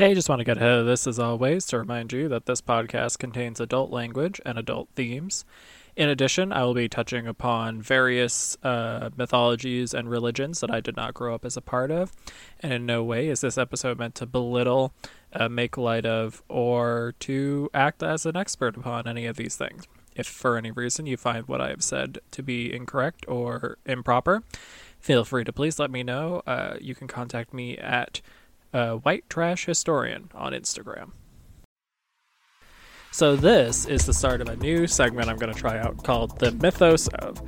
Hey, just want to get ahead of this as always to remind you that this podcast contains adult language and adult themes. In addition, I will be touching upon various uh, mythologies and religions that I did not grow up as a part of, and in no way is this episode meant to belittle, uh, make light of, or to act as an expert upon any of these things. If for any reason you find what I have said to be incorrect or improper, feel free to please let me know. Uh, you can contact me at uh, White Trash Historian on Instagram. So, this is the start of a new segment I'm going to try out called The Mythos of.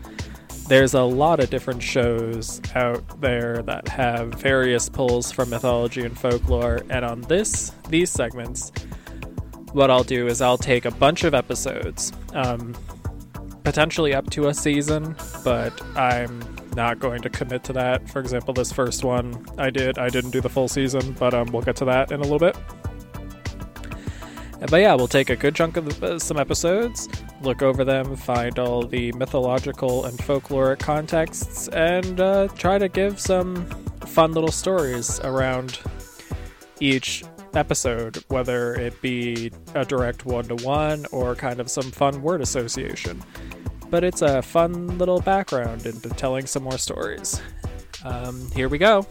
There's a lot of different shows out there that have various pulls from mythology and folklore, and on this these segments, what I'll do is I'll take a bunch of episodes, um, potentially up to a season, but I'm not going to commit to that. For example, this first one I did, I didn't do the full season, but um, we'll get to that in a little bit. But yeah, we'll take a good chunk of the, uh, some episodes, look over them, find all the mythological and folkloric contexts, and uh, try to give some fun little stories around each episode, whether it be a direct one to one or kind of some fun word association but it's a fun little background into telling some more stories. Um, here we go.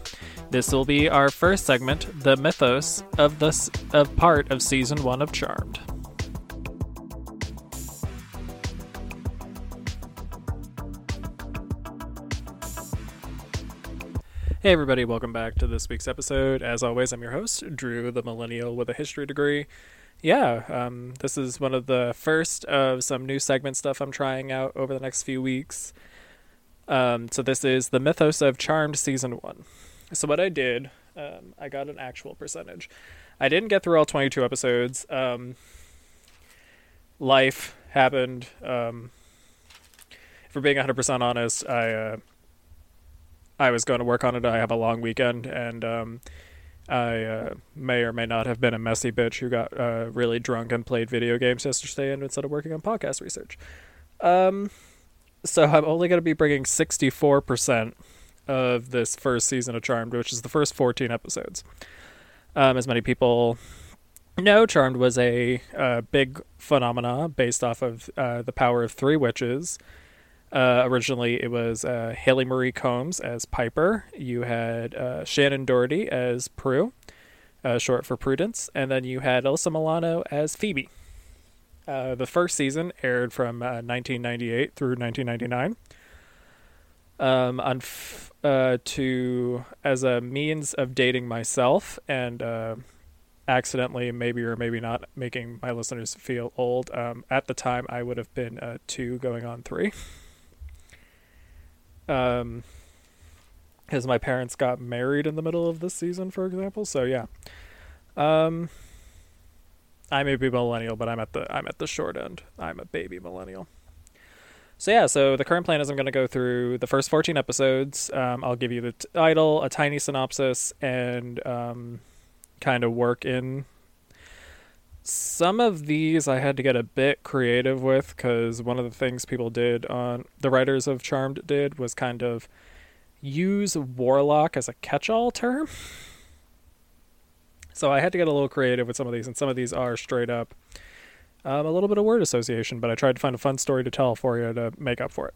This will be our first segment, the mythos of this of part of season one of Charmed. Hey everybody, welcome back to this week's episode. As always, I'm your host, Drew, the millennial with a history degree yeah, um, this is one of the first of some new segment stuff I'm trying out over the next few weeks. Um, so this is the Mythos of Charmed season one. So what I did, um, I got an actual percentage. I didn't get through all 22 episodes. Um, life happened. Um, for being 100% honest, I uh, I was going to work on it. I have a long weekend and um, I uh, may or may not have been a messy bitch who got uh, really drunk and played video games yesterday and instead of working on podcast research. Um, so I'm only going to be bringing 64% of this first season of Charmed, which is the first 14 episodes. Um, as many people know, Charmed was a, uh, big phenomena based off of uh, the power of three witches uh, originally, it was uh, Holly Marie Combs as Piper. You had uh, Shannen Doherty as Prue, uh, short for Prudence, and then you had Alyssa Milano as Phoebe. Uh, the first season aired from 1998 uh, through 1999. Um, on to as a means of dating myself and accidentally, maybe or maybe not, making my listeners feel old. Um, at the time, I would have been two, going on three. Um, because my parents got married in the middle of this season, for example. So yeah, um, I may be millennial, but I'm at the I'm at the short end. I'm a baby millennial. So yeah, so the current plan is I'm going to go through the first 14 episodes. Um, I'll give you the title, a tiny synopsis, and um, kind of work in some of these I had to get a bit creative with because one of the things people did on the writers of Charmed did was kind of use warlock as a catch-all term. So I had to get a little creative with some of these, and some of these are straight up um, a little bit of word association. But I tried to find a fun story to tell for you to make up for it.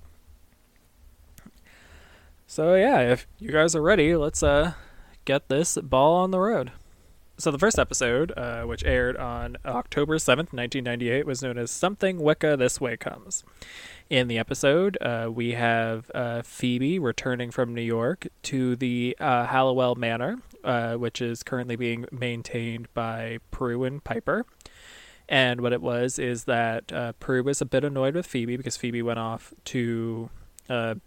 So yeah, if you guys are ready, let's uh get this ball on the road. So the first episode, uh, which aired on October 7th, 1998, was known as Something Wicca This Way Comes. In the episode, uh, we have uh, Phoebe returning from New York to the uh, Halliwell Manor, uh, which is currently being maintained by Prue and Piper. And what it was is that uh, Prue was a bit annoyed with Phoebe because Phoebe went off to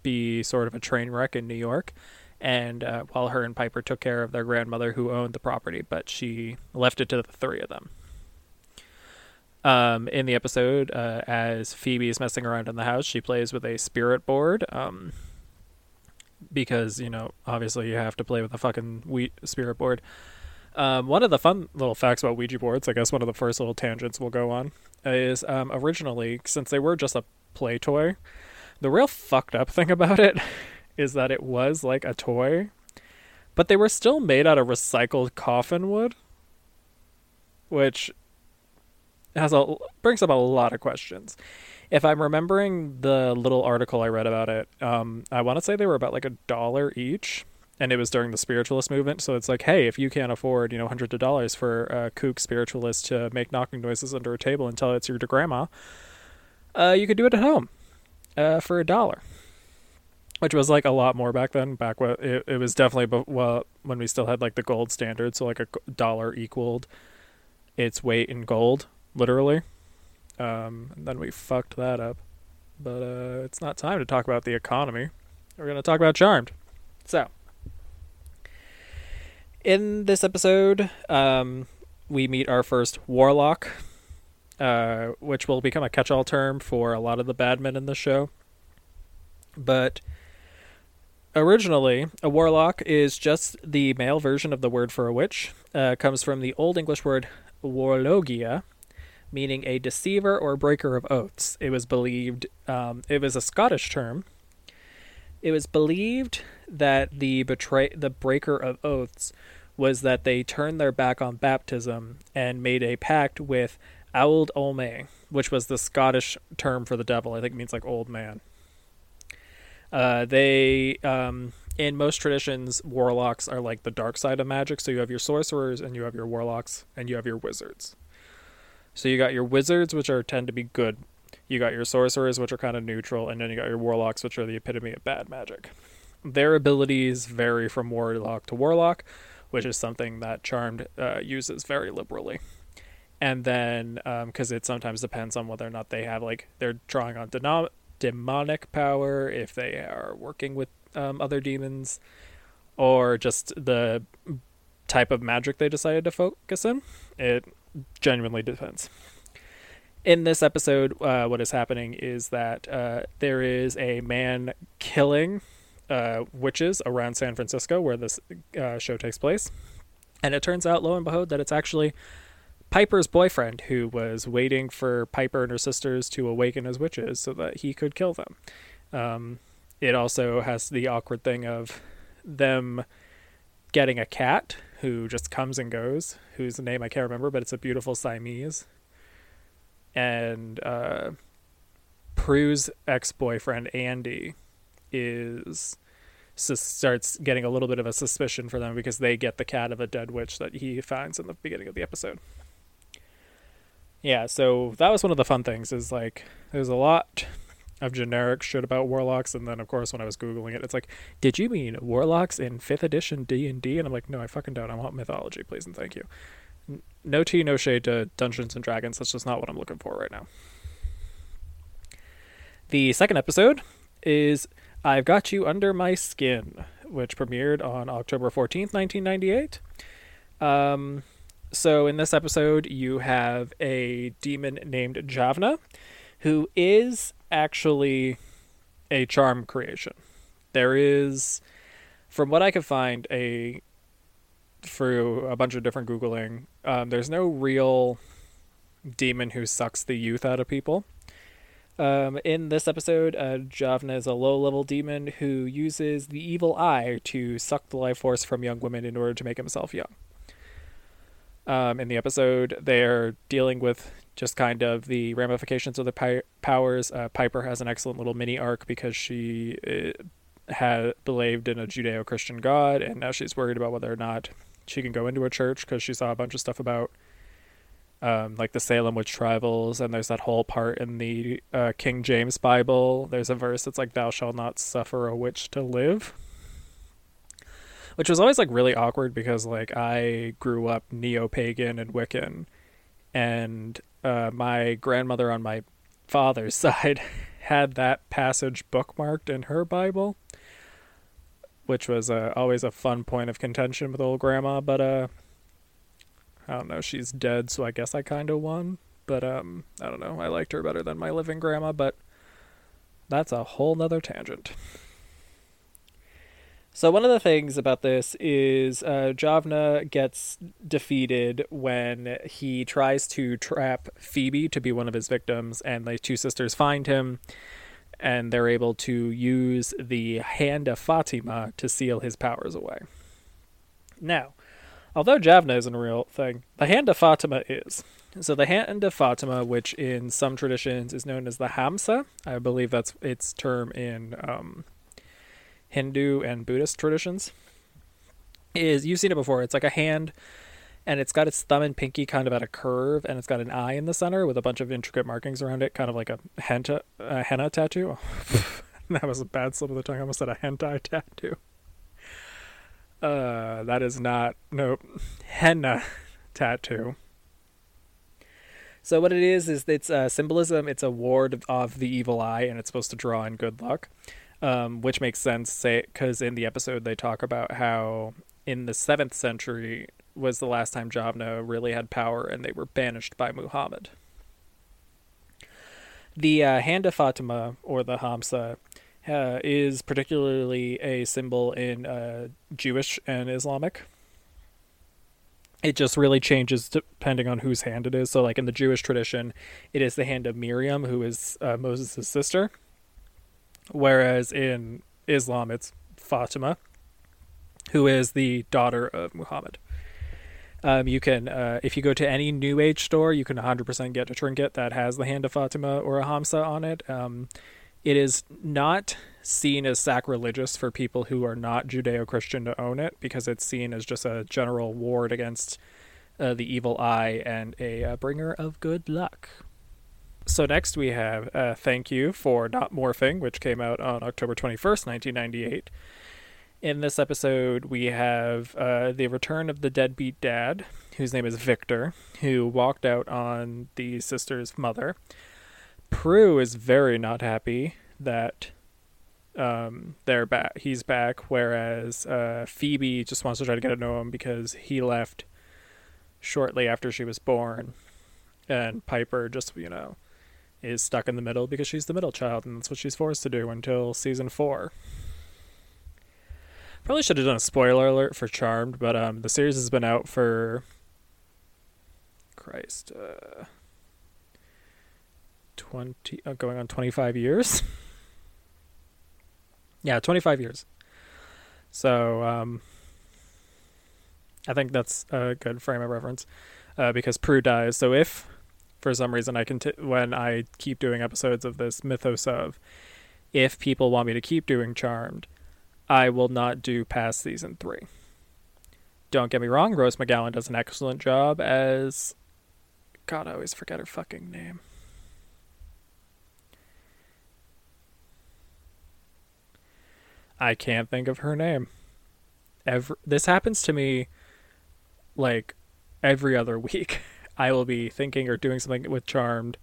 be sort of a train wreck in New York and uh, while her and Piper took care of their grandmother who owned the property, but she left it to the three of them. Um, in the episode, uh, as Phoebe is messing around in the house, she plays with a spirit board. Um, because you know, obviously, you have to play with a fucking we- spirit board. Um, one of the fun little facts about Ouija boards, I guess one of the first little tangents we'll go on, is um, originally, since they were just a play toy, the real fucked up thing about it is that it was like a toy, but they were still made out of recycled coffin wood. which has a brings up a lot of questions. If I'm remembering the little article I read about it, um, I want to say they were about like a dollar each, and it was during the spiritualist movement. So it's like, hey, if you can't afford, you know, hundreds of dollars for a kook spiritualist to make knocking noises under a table and tell it's your grandma, uh, you could do it at home uh, for a dollar, which was like a lot more back then. Back when it, it was definitely well when we still had like the gold standard, so like a dollar equaled its weight in gold, literally. Um, and then we fucked that up. But uh, it's not time to talk about the economy. We're to talk about Charmed. So, in this episode, um, we meet our first warlock, uh, which will become a catch all term for a lot of the bad men in the show. But originally, a warlock is just the male version of the word for a witch. Uh, comes from the Old English word warlogia, meaning a deceiver or breaker of oaths. It was believed, um, it was a Scottish term. It was believed that the betray the breaker of oaths was that they turned their back on baptism and made a pact with Auld Olme, which was the Scottish term for the devil. I think it means like old man. Uh, they um, in most traditions, warlocks are like the dark side of magic. So you have your sorcerers and you have your warlocks and you have your wizards. So you got your wizards, which are tend to be good. You got your sorcerers, which are kind of neutral, and then you got your warlocks, which are the epitome of bad magic. Their abilities vary from warlock to warlock, which is something that Charmed uh, uses very liberally. And then, because um, it sometimes depends on whether or not they have like they're drawing on denom- demonic power, if they are working with um, other demons, or just the type of magic they decided to focus in. It genuinely depends. In this episode, uh, what is happening is that uh, there is a man killing uh, witches around San Francisco, where this uh, show takes place. And it turns out, lo and behold, that it's actually Piper's boyfriend who was waiting for Piper and her sisters to awaken as witches so that he could kill them. Um, it also has the awkward thing of them getting a cat who just comes and goes, whose name I can't remember, but it's a beautiful Siamese. And uh, Prue's ex boyfriend, Andy, is starts getting a little bit of a suspicion for them because they get the cat of a dead witch that he finds in the beginning of the episode. Yeah, so that was one of the fun things is like there's a lot of generic shit about warlocks and then of course when i was googling it it's like did you mean warlocks in 5th edition d&d and i'm like no i fucking don't. I want mythology please and thank you. No tea no shade to dungeons and dragons. That's just not what i'm looking for right now. The second episode is i've got you under my skin which premiered on october 14th 1998 um, so in this episode you have a demon named javna who is actually a charm creation. There is, from what I could find, a through a bunch of different googling, um, there's no real demon who sucks the youth out of people. Um, in this episode, uh, Javna is a low-level demon who uses the evil eye to suck the life force from young women in order to make himself young. Um, in the episode, they're dealing with just kind of the ramifications of the powers. Uh, Piper has an excellent little mini arc because she uh, had believed in a Judeo Christian God, and now she's worried about whether or not she can go into a church because she saw a bunch of stuff about um, like the Salem witch trials, and there's that whole part in the uh, King James Bible. There's a verse that's like, "Thou shalt not suffer a witch to live," which was always like really awkward because like I grew up neo pagan and Wiccan, and uh, my grandmother on my father's side had that passage bookmarked in her Bible, which was uh, always a fun point of contention with old grandma. But uh, I don't know, she's dead, so I guess I kind of won. But um, I don't know, I liked her better than my living grandma, but that's a whole nother tangent. So one of the things about this is uh, Javna gets defeated when he tries to trap Phoebe to be one of his victims, and the two sisters find him, and they're able to use the Hand of Fatima to seal his powers away. Now, Although Javna isn't a real thing, the Hand of Fatima is. So the Hand of Fatima, which in some traditions is known as the Hamsa, I believe that's its term in um, Hindu and Buddhist traditions, is you've seen it before. It's like a hand, and it's got its thumb and pinky kind of at a curve, and it's got an eye in the center with a bunch of intricate markings around it, kind of like a henna, a henna tattoo. that was a bad slip of the tongue. I almost said a hentai tattoo. Uh, that is not nope henna tattoo. So what it is is it's a symbolism. It's a ward of the evil eye, and it's supposed to draw in good luck, um, which makes sense. Say because in the episode they talk about how in the seventh century was the last time Javna really had power, and they were banished by Muhammad. The uh, hand of Fatima or the Hamsa uh, is particularly a symbol in uh, Jewish and Islamic. It just really changes depending on whose hand it is. So, like in the Jewish tradition, it is the hand of Miriam, who is uh, Moses' sister, whereas in Islam, it's Fatima, who is the daughter of Muhammad. Um, you can, uh, if you go to any New Age store, you can 100% get a trinket that has the hand of Fatima or a Hamsa on it. Um, it is not seen as sacrilegious for people who are not Judeo Christian to own it because it's seen as just a general ward against uh, the evil eye and a uh, bringer of good luck. So, next we have uh, Thank You for Not Morphing, which came out on October 21st, 1998. In this episode, we have uh, the return of the deadbeat dad, whose name is Victor, who walked out on the sister's mother. Prue is very not happy that um, they're back. He's back, whereas uh, Phoebe just wants to try to get to know him because he left shortly after she was born, and Piper just you know is stuck in the middle because she's the middle child, and that's what she's forced to do until season four. Probably should have done a spoiler alert for Charmed, but um, the series has been out for Christ, uh, twenty, uh, going on twenty five years. yeah, twenty five years. So um, I think that's a good frame of reference uh, because Prue dies. So if for some reason I can, when I keep doing episodes of this mythos of, if people want me to keep doing Charmed I will not do past season three. Don't get me wrong, Rose McGowan does an excellent job as. God, I always forget her fucking name. I can't think of her name. Every, this happens to me like every other week. I will be thinking or doing something with Charmed,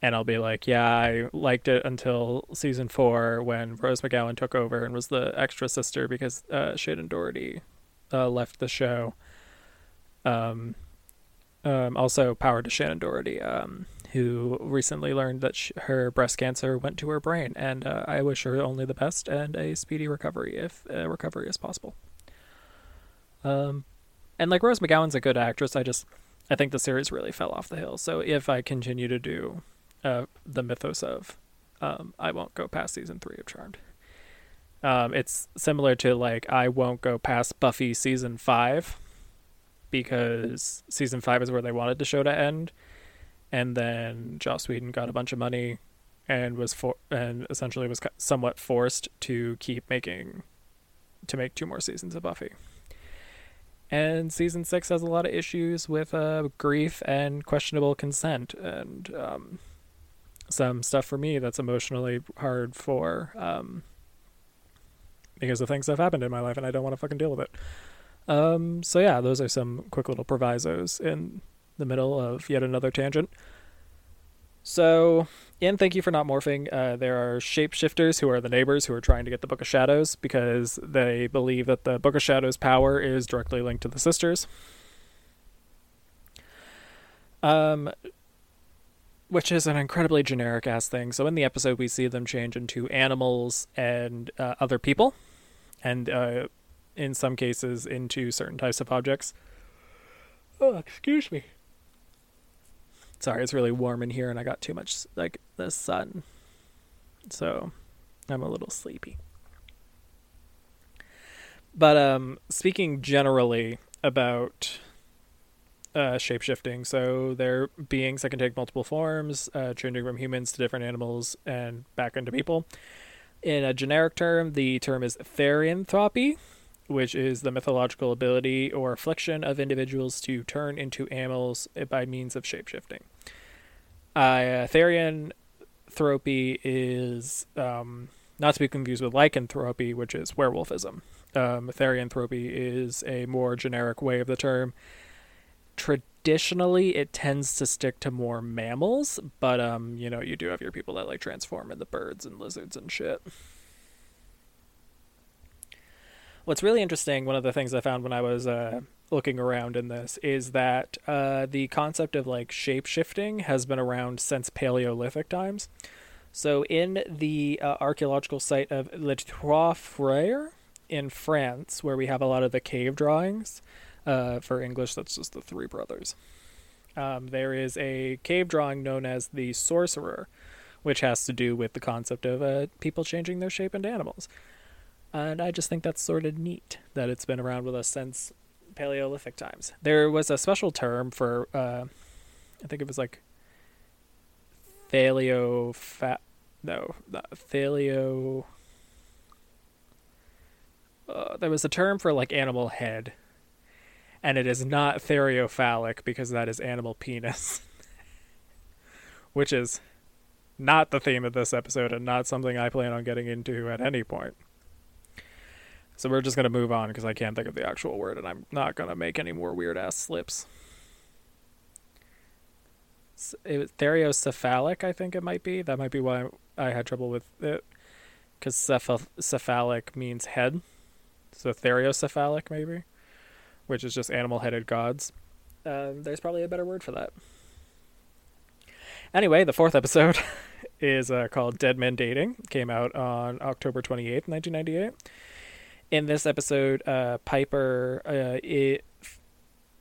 and I'll be like, yeah, I liked it until season four when Rose McGowan took over and was the extra sister because uh, Shannen Doherty uh, left the show. Um, um, also, power to Shannen Doherty, um, who recently learned that her breast cancer went to her brain, and uh, I wish her only the best and a speedy recovery if uh, recovery is possible. Um, and like Rose McGowan's a good actress, I just I think the series really fell off the hill. So if I continue to do uh, the mythos of. Um, I won't go past season three of Charmed. Um, it's similar to like I won't go past Buffy season five because season five is where they wanted the show to end, and then Joss Whedon got a bunch of money and was for and essentially was somewhat forced to keep making to make two more seasons of Buffy. And season six has a lot of issues with uh, grief and questionable consent, and um, some stuff for me that's emotionally hard for um, because of things that have happened in my life and I don't want to fucking deal with it. Um, so yeah, those are some quick little provisos in the middle of yet another tangent. So, and thank you for not morphing. Uh, there are shapeshifters who are the neighbors who are trying to get the Book of Shadows because they believe that the Book of Shadows' power is directly linked to the sisters. Um, which is an incredibly generic ass thing. So in the episode, we see them change into animals and uh, other people, and uh, in some cases into certain types of objects. Oh, excuse me. Sorry, it's really warm in here, and I got too much like the sun, so I'm a little sleepy. But um, speaking generally about uh, shapeshifting. So they're beings that can take multiple forms, uh, changing from humans to different animals and back into people. In a generic term, the term is therianthropy, which is the mythological ability or affliction of individuals to turn into animals by means of shapeshifting. Uh, therianthropy is um, not to be confused with lycanthropy, which is werewolfism. Um, therianthropy is a more generic way of the term. Traditionally, it tends to stick to more mammals, but um, you know, you do have your people that like transform into birds and lizards and shit. What's really interesting, one of the things I found when I was uh, looking around in this, is that uh, the concept of like shape shifting has been around since Paleolithic times. So, in the uh, archaeological site of Les Trois Frères in France, where we have a lot of the cave drawings, uh, for English, that's just the Three Brothers. Um, there is a cave drawing known as the Sorcerer, which has to do with the concept of uh, people changing their shape into animals. And I just think that's sort of neat that it's been around with us since Paleolithic times. There was a special term for, uh, I think it was like thalio fat. No, not thalio. Uh, there was a term for like animal head, and it is not theriophalic because that is animal penis, which is not the theme of this episode and not something I plan on getting into at any point. So we're just to move on because I can't think of the actual word and I'm not to make any more weird ass slips. It was theriocephalic, I think it might be. That might be why I had trouble with it. Because cephalic means head. So theriocephalic, maybe. Which is just animal headed gods. Uh, there's probably a better word for that. Anyway, the fourth episode is uh, called Dead Men Dating. Came out on October 28th, 1998 in this episode, uh, Piper uh, it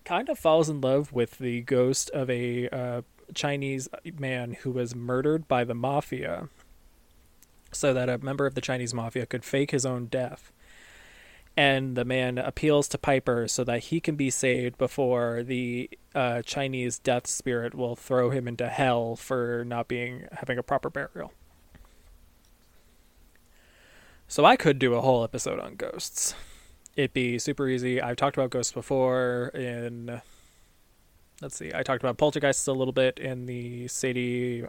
kind of falls in love with the ghost of a uh, Chinese man who was murdered by the mafia, so that a member of the Chinese mafia could fake his own death. And the man appeals to Piper so that he can be saved before the uh, Chinese death spirit will throw him into hell for not being having a proper burial. So I could do a whole episode on ghosts. It'd be super easy. I've talked about ghosts before in let's see. I talked about poltergeists a little bit in the Sadie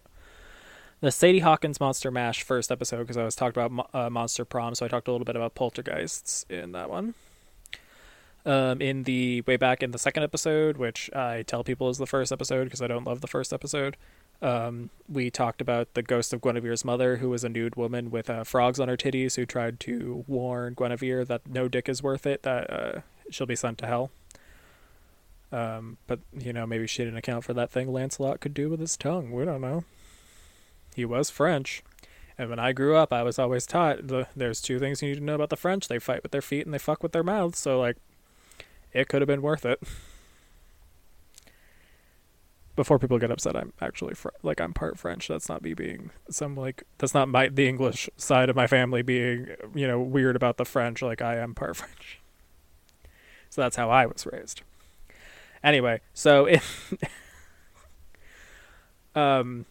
the Sadie Hawkins Monster Mash first episode because I was talking about uh, Monster Prom, so I talked a little bit about poltergeists in that one. Um, in the way back in the second episode, which I tell people is the first episode because I don't love the first episode. Um, we talked about the ghost of Guinevere's mother, who was a nude woman with uh, frogs on her titties, who tried to warn Guinevere that no dick is worth it, that uh, she'll be sent to hell. Um, but you know, maybe she didn't account for that thing Lancelot could do with his tongue. We don't know. He was French, and when I grew up, I was always taught the, there's two things you need to know about the French: they fight with their feet and they fuck with their mouths. So like, it could have been worth it. before people get upset, I'm actually fr- like I'm part French. That's not me being some like that's not my the English side of my family being you know weird about the French. Like I am part French, so that's how I was raised. Anyway, so if um,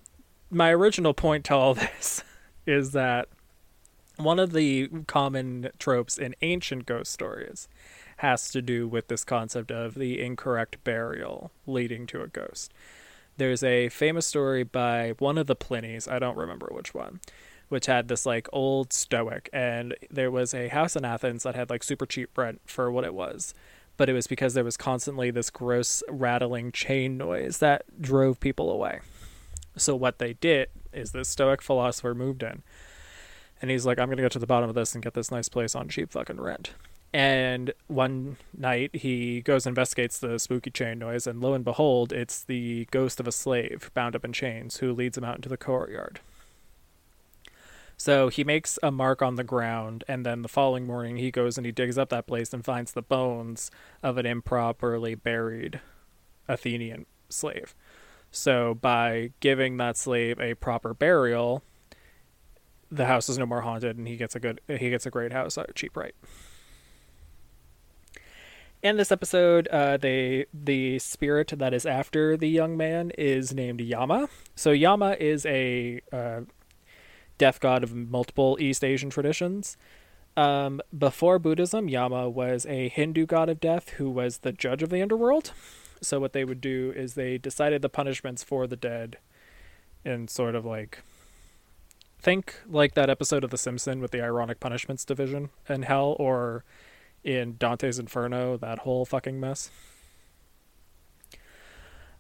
my original point to all this is that one of the common tropes in ancient ghost stories has to do with this concept of the incorrect burial leading to a ghost. There's a famous story by one of the Plinies, I don't remember which one, which had this like old stoic, and there was a house in Athens that had like super cheap rent for what it was. But it was because there was constantly this gross rattling chain noise that drove people away. So what they did is this stoic philosopher moved in and he's like, I'm gonna get to the bottom of this and get this nice place on cheap fucking rent. And one night he goes and investigates the spooky chain noise, and lo and behold, it's the ghost of a slave bound up in chains who leads him out into the courtyard. So he makes a mark on the ground, and then the following morning he goes and he digs up that place and finds the bones of an improperly buried Athenian slave. So by giving that slave a proper burial, the house is no more haunted, and he gets a good he gets a great house at cheap rate. In this episode, uh, they the spirit that is after the young man is named Yama. So Yama is a uh, death god of multiple East Asian traditions. Um, before Buddhism, Yama was a Hindu god of death who was the judge of the underworld. So what they would do is they decided the punishments for the dead, and sort of like think like that episode of The Simpsons with the ironic punishments division in hell, or in Dante's Inferno, that whole fucking mess.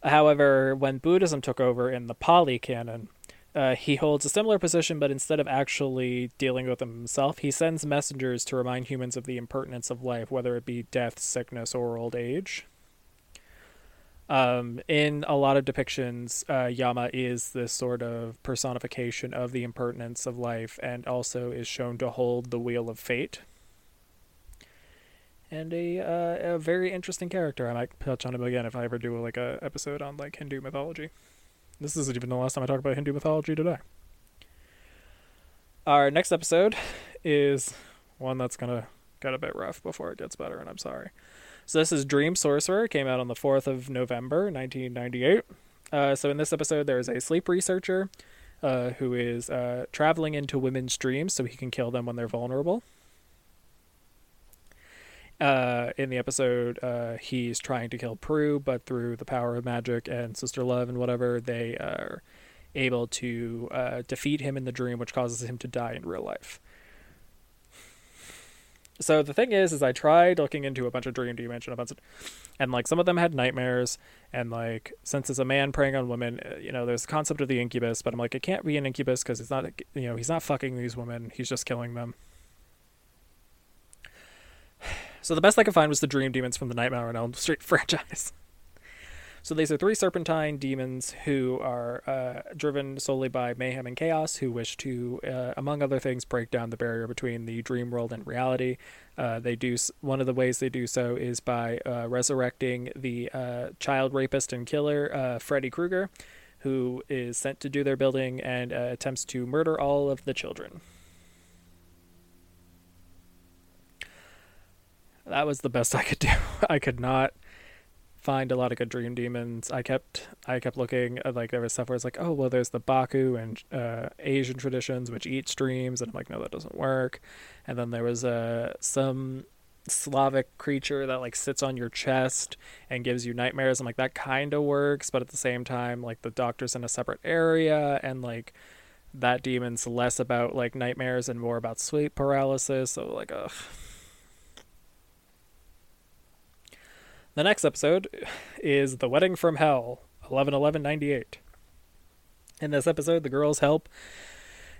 However, when Buddhism took over in the Pali canon, uh, he holds a similar position, but instead of actually dealing with them himself, he sends messengers to remind humans of the impertinence of life, whether it be death, sickness, or old age. Um, in a lot of depictions, uh, Yama is this sort of personification of the impertinence of life and also is shown to hold the wheel of fate and a uh, a very interesting character. I might touch on him again if I ever do like a episode on like Hindu mythology. This isn't even the last time I talk about Hindu mythology today. Our next episode is one that's gonna get a bit rough before it gets better, and I'm sorry. So this is Dream Sorcerer. Came out on the fourth of November, 1998. Uh, so in this episode, there is a sleep researcher uh, who is uh, traveling into women's dreams so he can kill them when they're vulnerable uh, in the episode, uh, he's trying to kill Prue, but through the power of magic and sister love and whatever, they are able to uh, defeat him in the dream, which causes him to die in real life. So the thing is, is I tried looking into a bunch of dream dimension, a bunch of, and like some of them had nightmares, and like since it's a man preying on women, uh, you know, there's the concept of the incubus, but I'm like, it can't be an incubus because it's not, you know, he's not fucking these women, he's just killing them. So the best I could find was the Dream Demons from the Nightmare on Elm Street franchise. So these are three serpentine demons who are uh, driven solely by mayhem and chaos, who wish to, uh, among other things, break down the barrier between the dream world and reality. Uh, they do one of the ways they do so is by uh, resurrecting the uh, child rapist and killer uh, Freddy Krueger, who is sent to do their building and attempts to murder all of the children. That was the best I could do. I could not find a lot of good dream demons. I kept I kept looking at like there was stuff where it's like, oh well, there's the Baku and uh, Asian traditions which eat dreams, and I'm like, no, that doesn't work. And then there was uh, some Slavic creature that like sits on your chest and gives you nightmares. I'm like, that kind of works, but at the same time, like the doctor's in a separate area, and like that demon's less about like nightmares and more about sleep paralysis. So like, ugh. The next episode is The Wedding from Hell, 11 11 98. In this episode, the girls help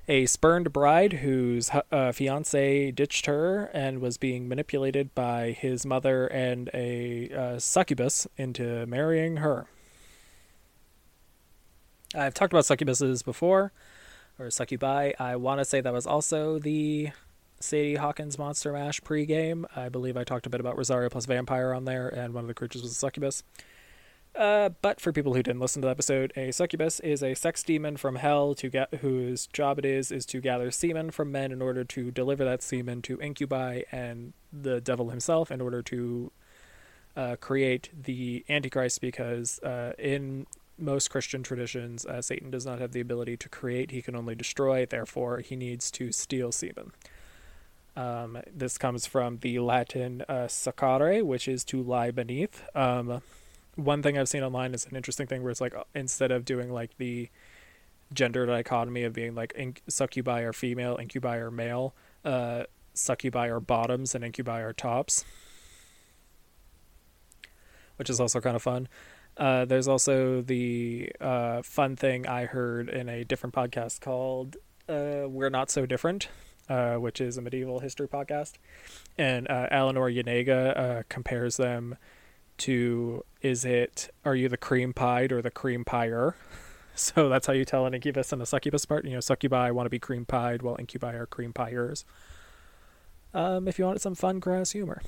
a spurned bride whose uh, fiance ditched her and was being manipulated by his mother and a uh, succubus into marrying her. I've talked about succubuses before, or succubi. I want to say that was also the Sadie Hawkins Monster Mash pregame. I believe I talked a bit about Rosario plus Vampire on there, and one of the creatures was a succubus. Uh, but for people who didn't listen to the episode, a succubus is a sex demon from hell to get whose job it is is to gather semen from men in order to deliver that semen to incubi and the devil himself in order to uh, create the antichrist. Because uh, in most Christian traditions, uh, Satan does not have the ability to create; he can only destroy. Therefore, he needs to steal semen. Um, this comes from the Latin uh, saccare, which is to lie beneath. Um, one thing I've seen online is an interesting thing where it's like uh, instead of doing like the gender dichotomy of being like inc- succubi are female, incubi are male, uh, succubi are bottoms, and incubi are tops, which is also kind of fun. Uh, there's also the uh, fun thing I heard in a different podcast called uh, "We're Not So Different," uh, which is a medieval history podcast, and uh, Eleanor Janega uh, compares them to is it are you the cream pied or the cream pier? So that's how you tell an incubus and a succubus part. You know, succubi want to be cream pied, while incubi are cream piers. Um, if you wanted some fun, grass humor.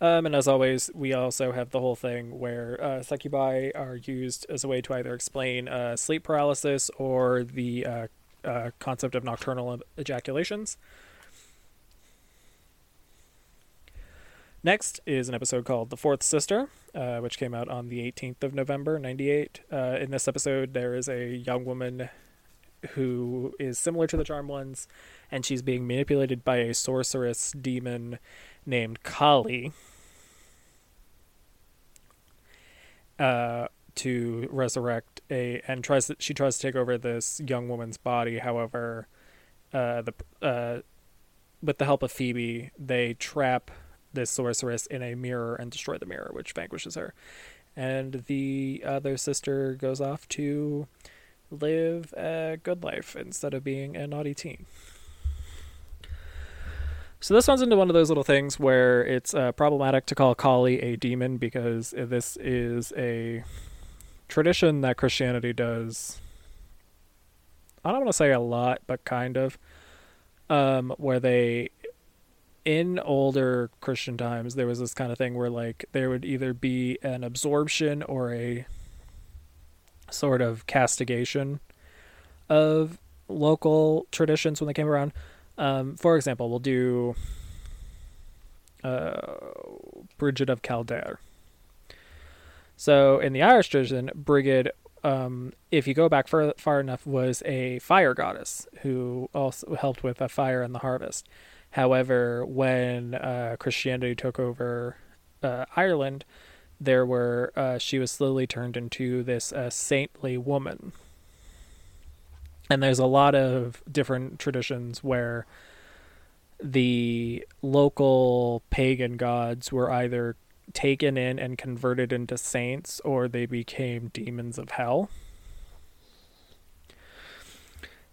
Um, and as always, we also have the whole thing where uh, succubi are used as a way to either explain uh, sleep paralysis or the uh, uh, concept of nocturnal ejaculations. Next is an episode called The Fourth Sister, uh, which came out on the 18th of November, 98. Uh, in this episode, there is a young woman who is similar to the Charmed ones, and she's being manipulated by a sorceress demon named Kali uh, to resurrect a and tries to, she tries to take over this young woman's body. However, uh, the uh, with the help of Phoebe, they trap this sorceress in a mirror and destroy the mirror, which vanquishes her. And the other sister goes off to live a good life instead of being a naughty teen. So this one's into one of those little things where it's uh, problematic to call Kali a demon because this is a tradition that Christianity does. I don't want to say a lot, but kind of, um, where they, in older Christian times, there was this kind of thing where like there would either be an absorption or a sort of castigation of local traditions when they came around. Um, for example, we'll do uh, Brigid of Kildare. So in the Irish tradition, Brigid, um, if you go back far, far enough, was a fire goddess who also helped with a fire and the harvest. However, when uh, Christianity took over uh, Ireland, there were uh, she was slowly turned into this uh, saintly woman and there's a lot of different traditions where the local pagan gods were either taken in and converted into saints or they became demons of hell.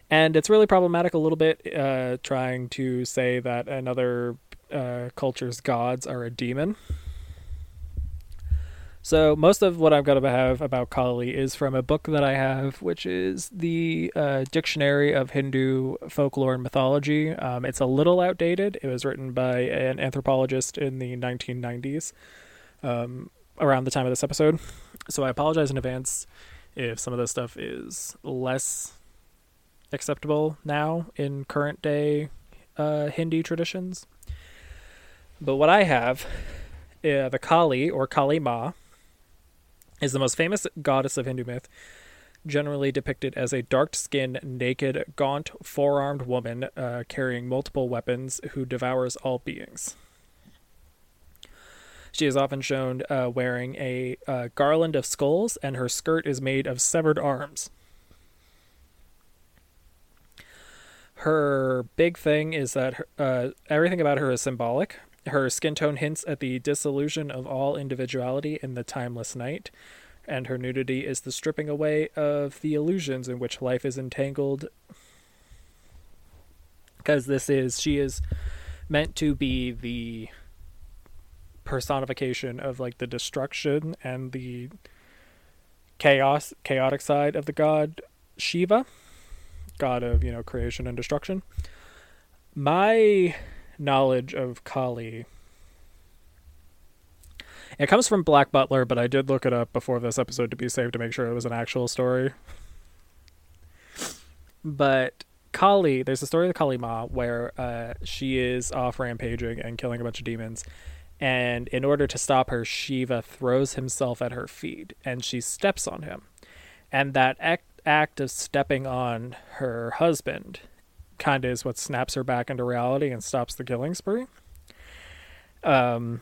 And it's really problematic a little bit uh, trying to say that another uh, culture's gods are a demon. So most of what I've got to have about Kali is from a book that I have, which is the uh, Dictionary of Hindu Folklore and Mythology. Um, it's a little outdated. It was written by an anthropologist in the 1990s, um, around the time of this episode. So I apologize in advance if some of this stuff is less acceptable now in current day uh, Hindi traditions. But what I have, uh, the Kali or Kali Ma, is the most famous goddess of Hindu myth, generally depicted as a dark skinned, naked, gaunt, four armed woman uh, carrying multiple weapons who devours all beings. She is often shown uh, wearing a uh, garland of skulls, and her skirt is made of severed arms. Her big thing is that her, uh, everything about her is symbolic. Her skin tone hints at the dissolution of all individuality in the timeless night, and her nudity is the stripping away of the illusions in which life is entangled. Because this is, she is meant to be the personification of like the destruction and the chaos, chaotic side of the god Shiva, god of, you know, creation and destruction. My knowledge of Kali. It comes from Black Butler, but I did look it up before this episode to be safe to make sure it was an actual story. But Kali, there's a story of Kali Ma where uh, she is off rampaging and killing a bunch of demons. And in order to stop her, Shiva throws himself at her feet and she steps on him. And that act, act of stepping on her husband kind of is what snaps her back into reality and stops the killing spree. Um,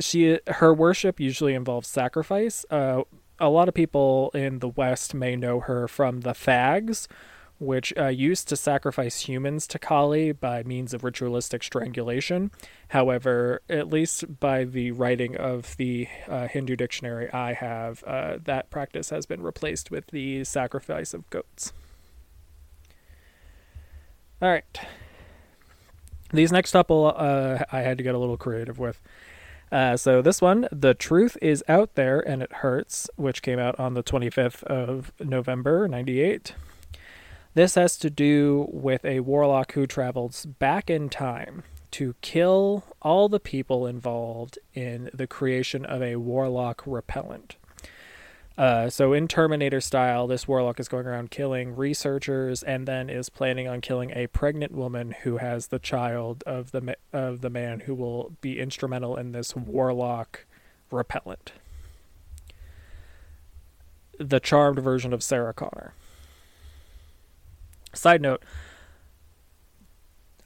she her worship usually involves sacrifice. Uh, a lot of people in the West may know her from the Thugs, which uh, used to sacrifice humans to Kali by means of ritualistic strangulation. However, at least by the writing of the uh, Hindu dictionary I have, uh, that practice has been replaced with the sacrifice of goats. All right. These next couple, uh, I had to get a little creative with. Uh, so this one, The Truth is Out There and It Hurts, which came out on the 25th of November, 98. This has to do with a warlock who travels back in time to kill all the people involved in the creation of a warlock repellent. Uh, so in Terminator style, this warlock is going around killing researchers, and then is planning on killing a pregnant woman who has the child of the ma- of the man who will be instrumental in this warlock repellent. The charmed version of Sarah Connor. Side note: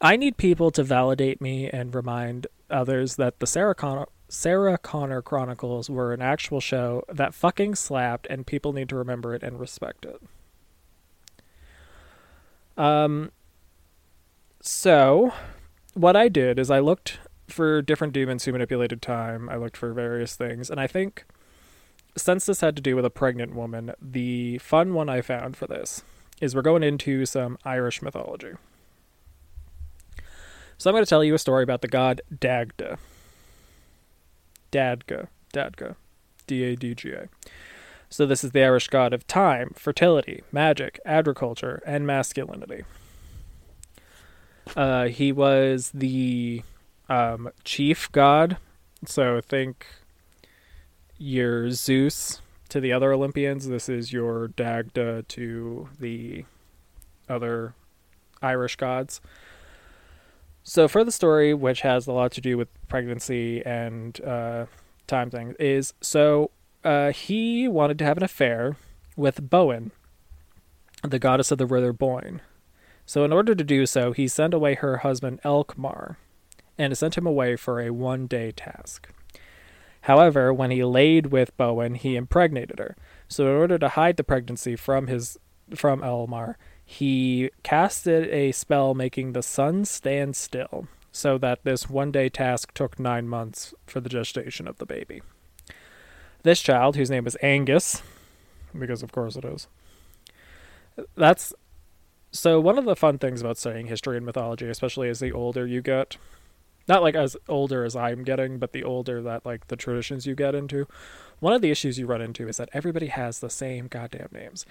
I need people to validate me and remind others that the Sarah Connor Sarah Connor Chronicles were an actual show that fucking slapped, and people need to remember it and respect it. Um, so, what I did is I looked for different demons who manipulated time. I looked for various things, and I think since this had to do with a pregnant woman, the fun one I found for this is we're going into some Irish mythology. So I'm going to tell you a story about the god Dagda. Dadga, Dadga, D A D G A. So this is the Irish god of time, fertility, magic, agriculture, and masculinity. Uh, he was the um, chief god, so think your Zeus to the other Olympians. This is your Dagda to the other Irish gods. So for the story, which has a lot to do with pregnancy and uh, time things, is so uh, he wanted to have an affair with Boann, the goddess of the river Boyne. So in order to do so, he sent away her husband Elcmar, and sent him away for a one-day task. However, when he laid with Boann, he impregnated her. So in order to hide the pregnancy from his from Elmar, he casted a spell making the sun stand still, so that this one day task took nine months for the gestation of the baby. This child, whose name is Angus, because of course it is, that's so one of the fun things about studying history and mythology, especially as the older you get, not like as older as I'm getting, but the older that like the traditions you get into, one of the issues you run into is that everybody has the same goddamn names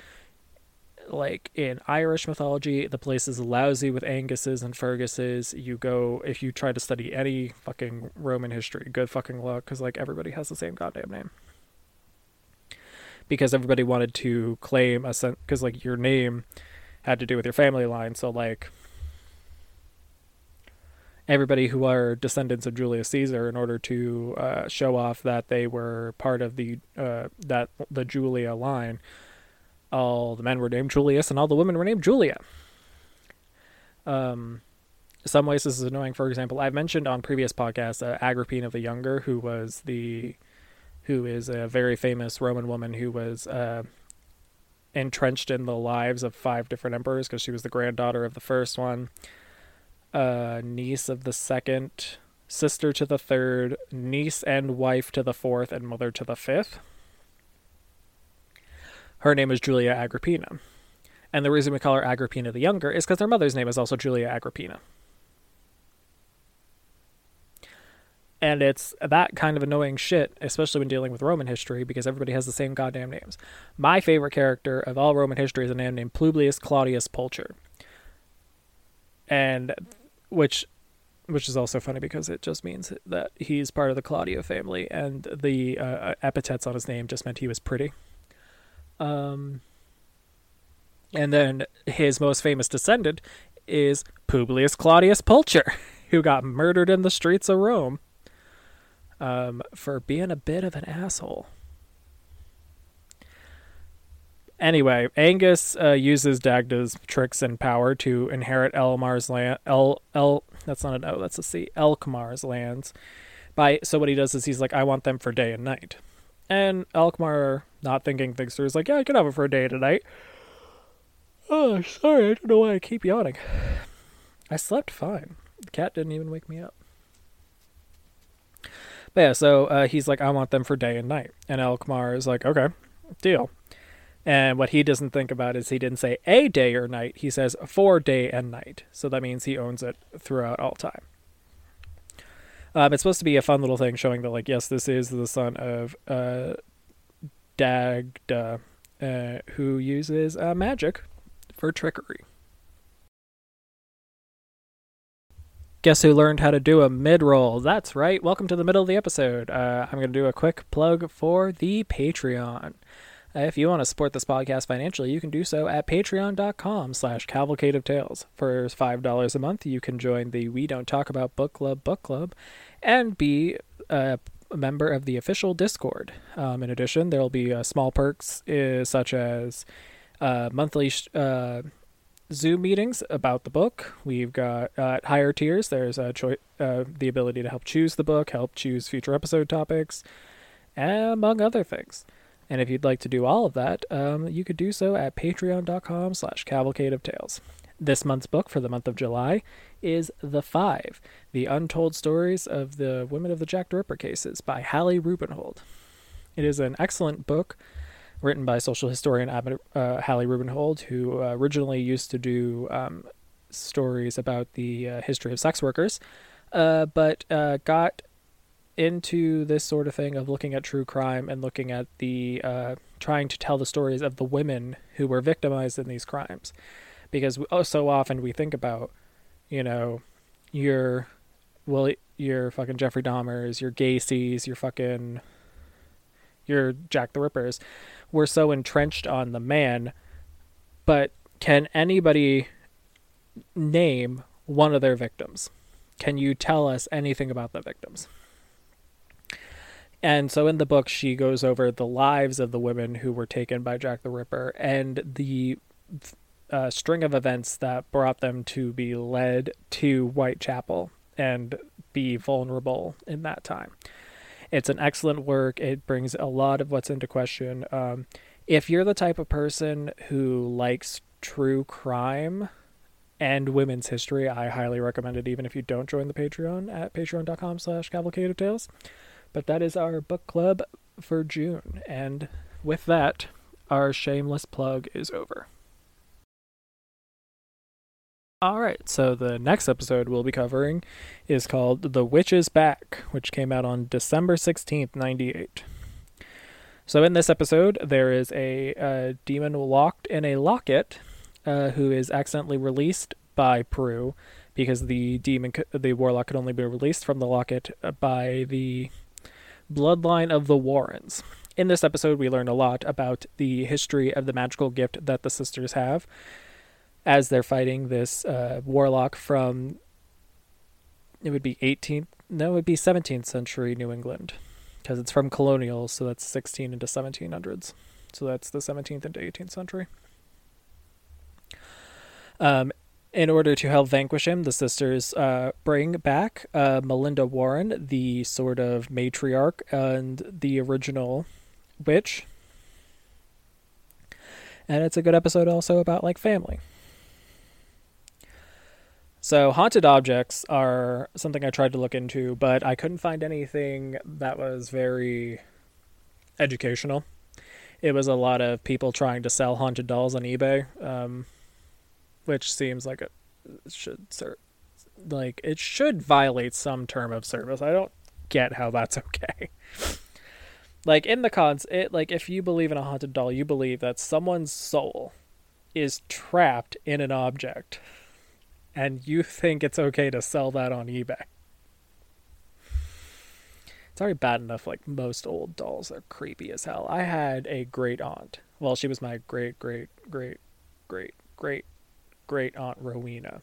like in Irish mythology, the place is lousy with Anguses and Ferguses. You go if you try to study any fucking Roman history, good fucking luck, because like everybody has the same goddamn name. Because everybody wanted to claim a sense, because like your name had to do with your family line, so like everybody who are descendants of Julius Caesar, in order to uh, show off that they were part of the uh, that the Julia line all the men were named Julius and all the women were named Julia. Um, some ways this is annoying. For example, I've mentioned on previous podcasts uh, Agrippina the Younger, who was the, who is a very famous Roman woman who was uh, entrenched in the lives of five different emperors because she was the granddaughter of the first one, uh, niece of the second, sister to the third, niece and wife to the fourth, and mother to the fifth. Her name is Julia Agrippina. And the reason we call her Agrippina the Younger is because her mother's name is also Julia Agrippina. And it's that kind of annoying shit, especially when dealing with Roman history, because everybody has the same goddamn names. My favorite character of all Roman history is a man named Publius Claudius Pulcher. And which which is also funny because it just means that he's part of the Claudio family, and the uh, epithets on his name just meant he was pretty. Um, and then his most famous descendant is Publius Claudius Pulcher, who got murdered in the streets of Rome um, for being a bit of an asshole. Anyway, Angus uh, uses Dagda's tricks and power to inherit Elmar's land. El El that's not an O, that's a C. Elcmar's lands. By so what he does is he's like, I want them for day and night. And Elcmar, not thinking things through, is like, yeah, I can have it for a day tonight. Oh, sorry, I don't know why I keep yawning. I slept fine. The cat didn't even wake me up. But yeah, so uh, he's like, I want them for day and night. And Elcmar is like, okay, deal. And what he doesn't think about is he didn't say a day or night. He says for day and night. So that means he owns it throughout all time. Um, it's supposed to be a fun little thing showing that, like, yes, this is the son of uh, Dagda, uh, who uses uh, magic for trickery. Guess who learned how to do a mid roll? That's right. Welcome to the middle of the episode. Uh, I'm going to do a quick plug for the Patreon. if you want to support this podcast financially, you can do so at patreon.com slash cavalcade of tales. For $5 a month, you can join the We Don't Talk About Book Club book club and be a member of the official Discord. Um, in addition, there will be uh, small perks uh, such as uh, monthly uh, Zoom meetings about the book. We've got uh, higher tiers. There's a uh, the ability to help choose the book, help choose future episode topics, among other things. And if you'd like to do all of that, um, you could do so at patreon.com slash cavalcade of tales. This month's book for the month of July is The Five, The Untold Stories of the Women of the Jack the Ripper Cases by Hallie Rubenhold. It is an excellent book written by social historian uh, Hallie Rubenhold, who uh, originally used to do um, stories about the uh, history of sex workers, uh, but uh, got into this sort of thing of looking at true crime and looking at the trying to tell the stories of the women who were victimized in these crimes, because oh, so often we think about, you know, your, well, your fucking Jeffrey Dahmers, your Gacy's, your fucking, your Jack the Rippers, we're so entrenched on the man, but can anybody name one of their victims? Can you tell us anything about the victims? And so in the book, she goes over the lives of the women who were taken by Jack the Ripper and the uh, string of events that brought them to be led to Whitechapel and be vulnerable in that time. It's an excellent work. It brings a lot of what's into question. Um, if you're the type of person who likes true crime and women's history, I highly recommend it, even if you don't join the Patreon at patreon.com slash cavalcade of tales. But that is our book club for June. And with that, our shameless plug is over. All right, so the next episode we'll be covering is called The Witch is Back, which came out on December 16th, 98. So, in this episode, there is a, a demon locked in a locket uh, who is accidentally released by Prue because the demon, the warlock, could only be released from the locket by the bloodline of the Warrens. In this episode, we learn a lot about the history of the magical gift that the sisters have as they're fighting this uh, warlock from it would be 18th no it would be 17th century new england. Because it's from colonials so that's 16 into 1700s so that's the 17th into 18th century. Um, in order to help vanquish him the sisters uh, bring back uh, melinda warren the sort of matriarch and the original witch. And it's a good episode also about like family so haunted objects are something I tried to look into, but I couldn't find anything that was very educational. It was a lot of people trying to sell haunted dolls on eBay, um, which seems like it should like it should violate some term of service. I don't get how that's okay. like in the cons, it like if you believe in a haunted doll, you believe that someone's soul is trapped in an object and you think it's okay to sell that on eBay. It's already bad enough, like most old dolls are creepy as hell. I had a great aunt. Well, she was my great, great, great, great, great, great aunt Rowena.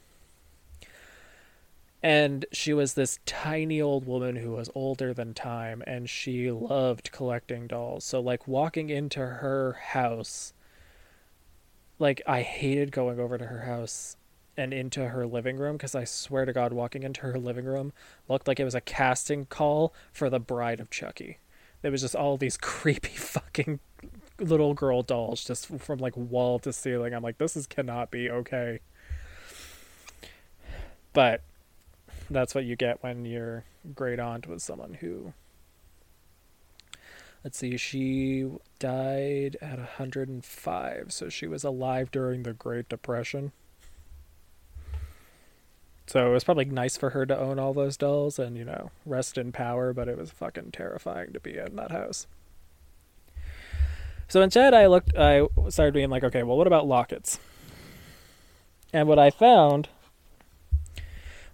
And she was this tiny old woman who was older than time, and she loved collecting dolls. So, like, walking into her house, like, I hated going over to her house and into her living room because I swear to God, walking into her living room looked like it was a casting call for the Bride of Chucky. There was just all these creepy fucking little girl dolls just from like wall to ceiling. I'm like, this is cannot be okay. But that's what you get when your great aunt was someone who let's see she died at 105 so she was alive during the great depression so it was probably nice for her to own all those dolls and, you know, rest in power, but it was fucking terrifying to be in that house. So instead, I looked, I started being like, okay, well, what about lockets? And what I found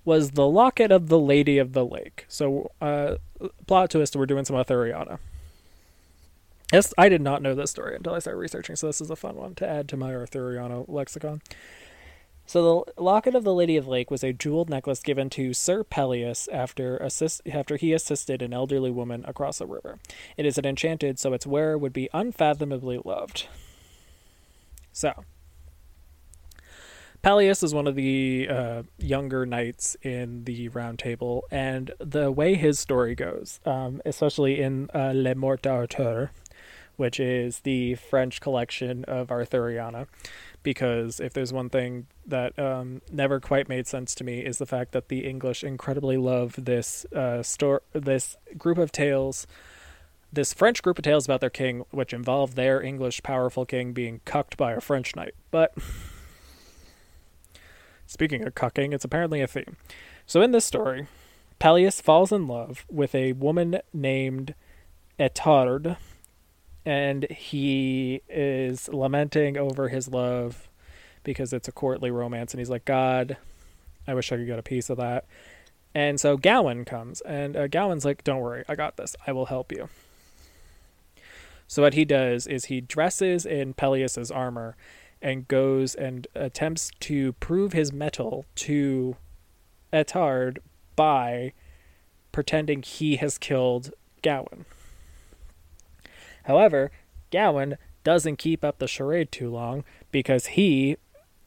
was the locket of the Lady of the Lake. So, uh, plot twist, we're doing some Arthuriana. Yes, I did not know this story until I started researching, so this is a fun one to add to my Arthuriana lexicon. So the locket of the Lady of Lake was a jeweled necklace given to Sir Pelleas after assist after he assisted an elderly woman across a river. It is an enchanted, so its wearer would be unfathomably loved. So, Pelleas is one of the uh, younger knights in the Round Table, and the way his story goes, um, especially in uh, Le Morte d'Arthur, which is the French collection of Arthuriana, because if there's one thing that um, never quite made sense to me is the fact that the English incredibly love this uh, store, this group of tales, this French group of tales about their king, which involve their English powerful king being cucked by a French knight, but. Speaking of cucking, it's apparently a theme. So in this story, Pelleas falls in love with a woman named Ettarde, and he is lamenting over his love because it's a courtly romance, and he's like, God, I wish I could get a piece of that. And so Gawain comes, and uh, Gawain's like, Don't worry, I got this. I will help you. So what he does is he dresses in Pelleas's armor and goes and attempts to prove his mettle to Ettarde by pretending he has killed Gawain. However, Gawain doesn't keep up the charade too long because he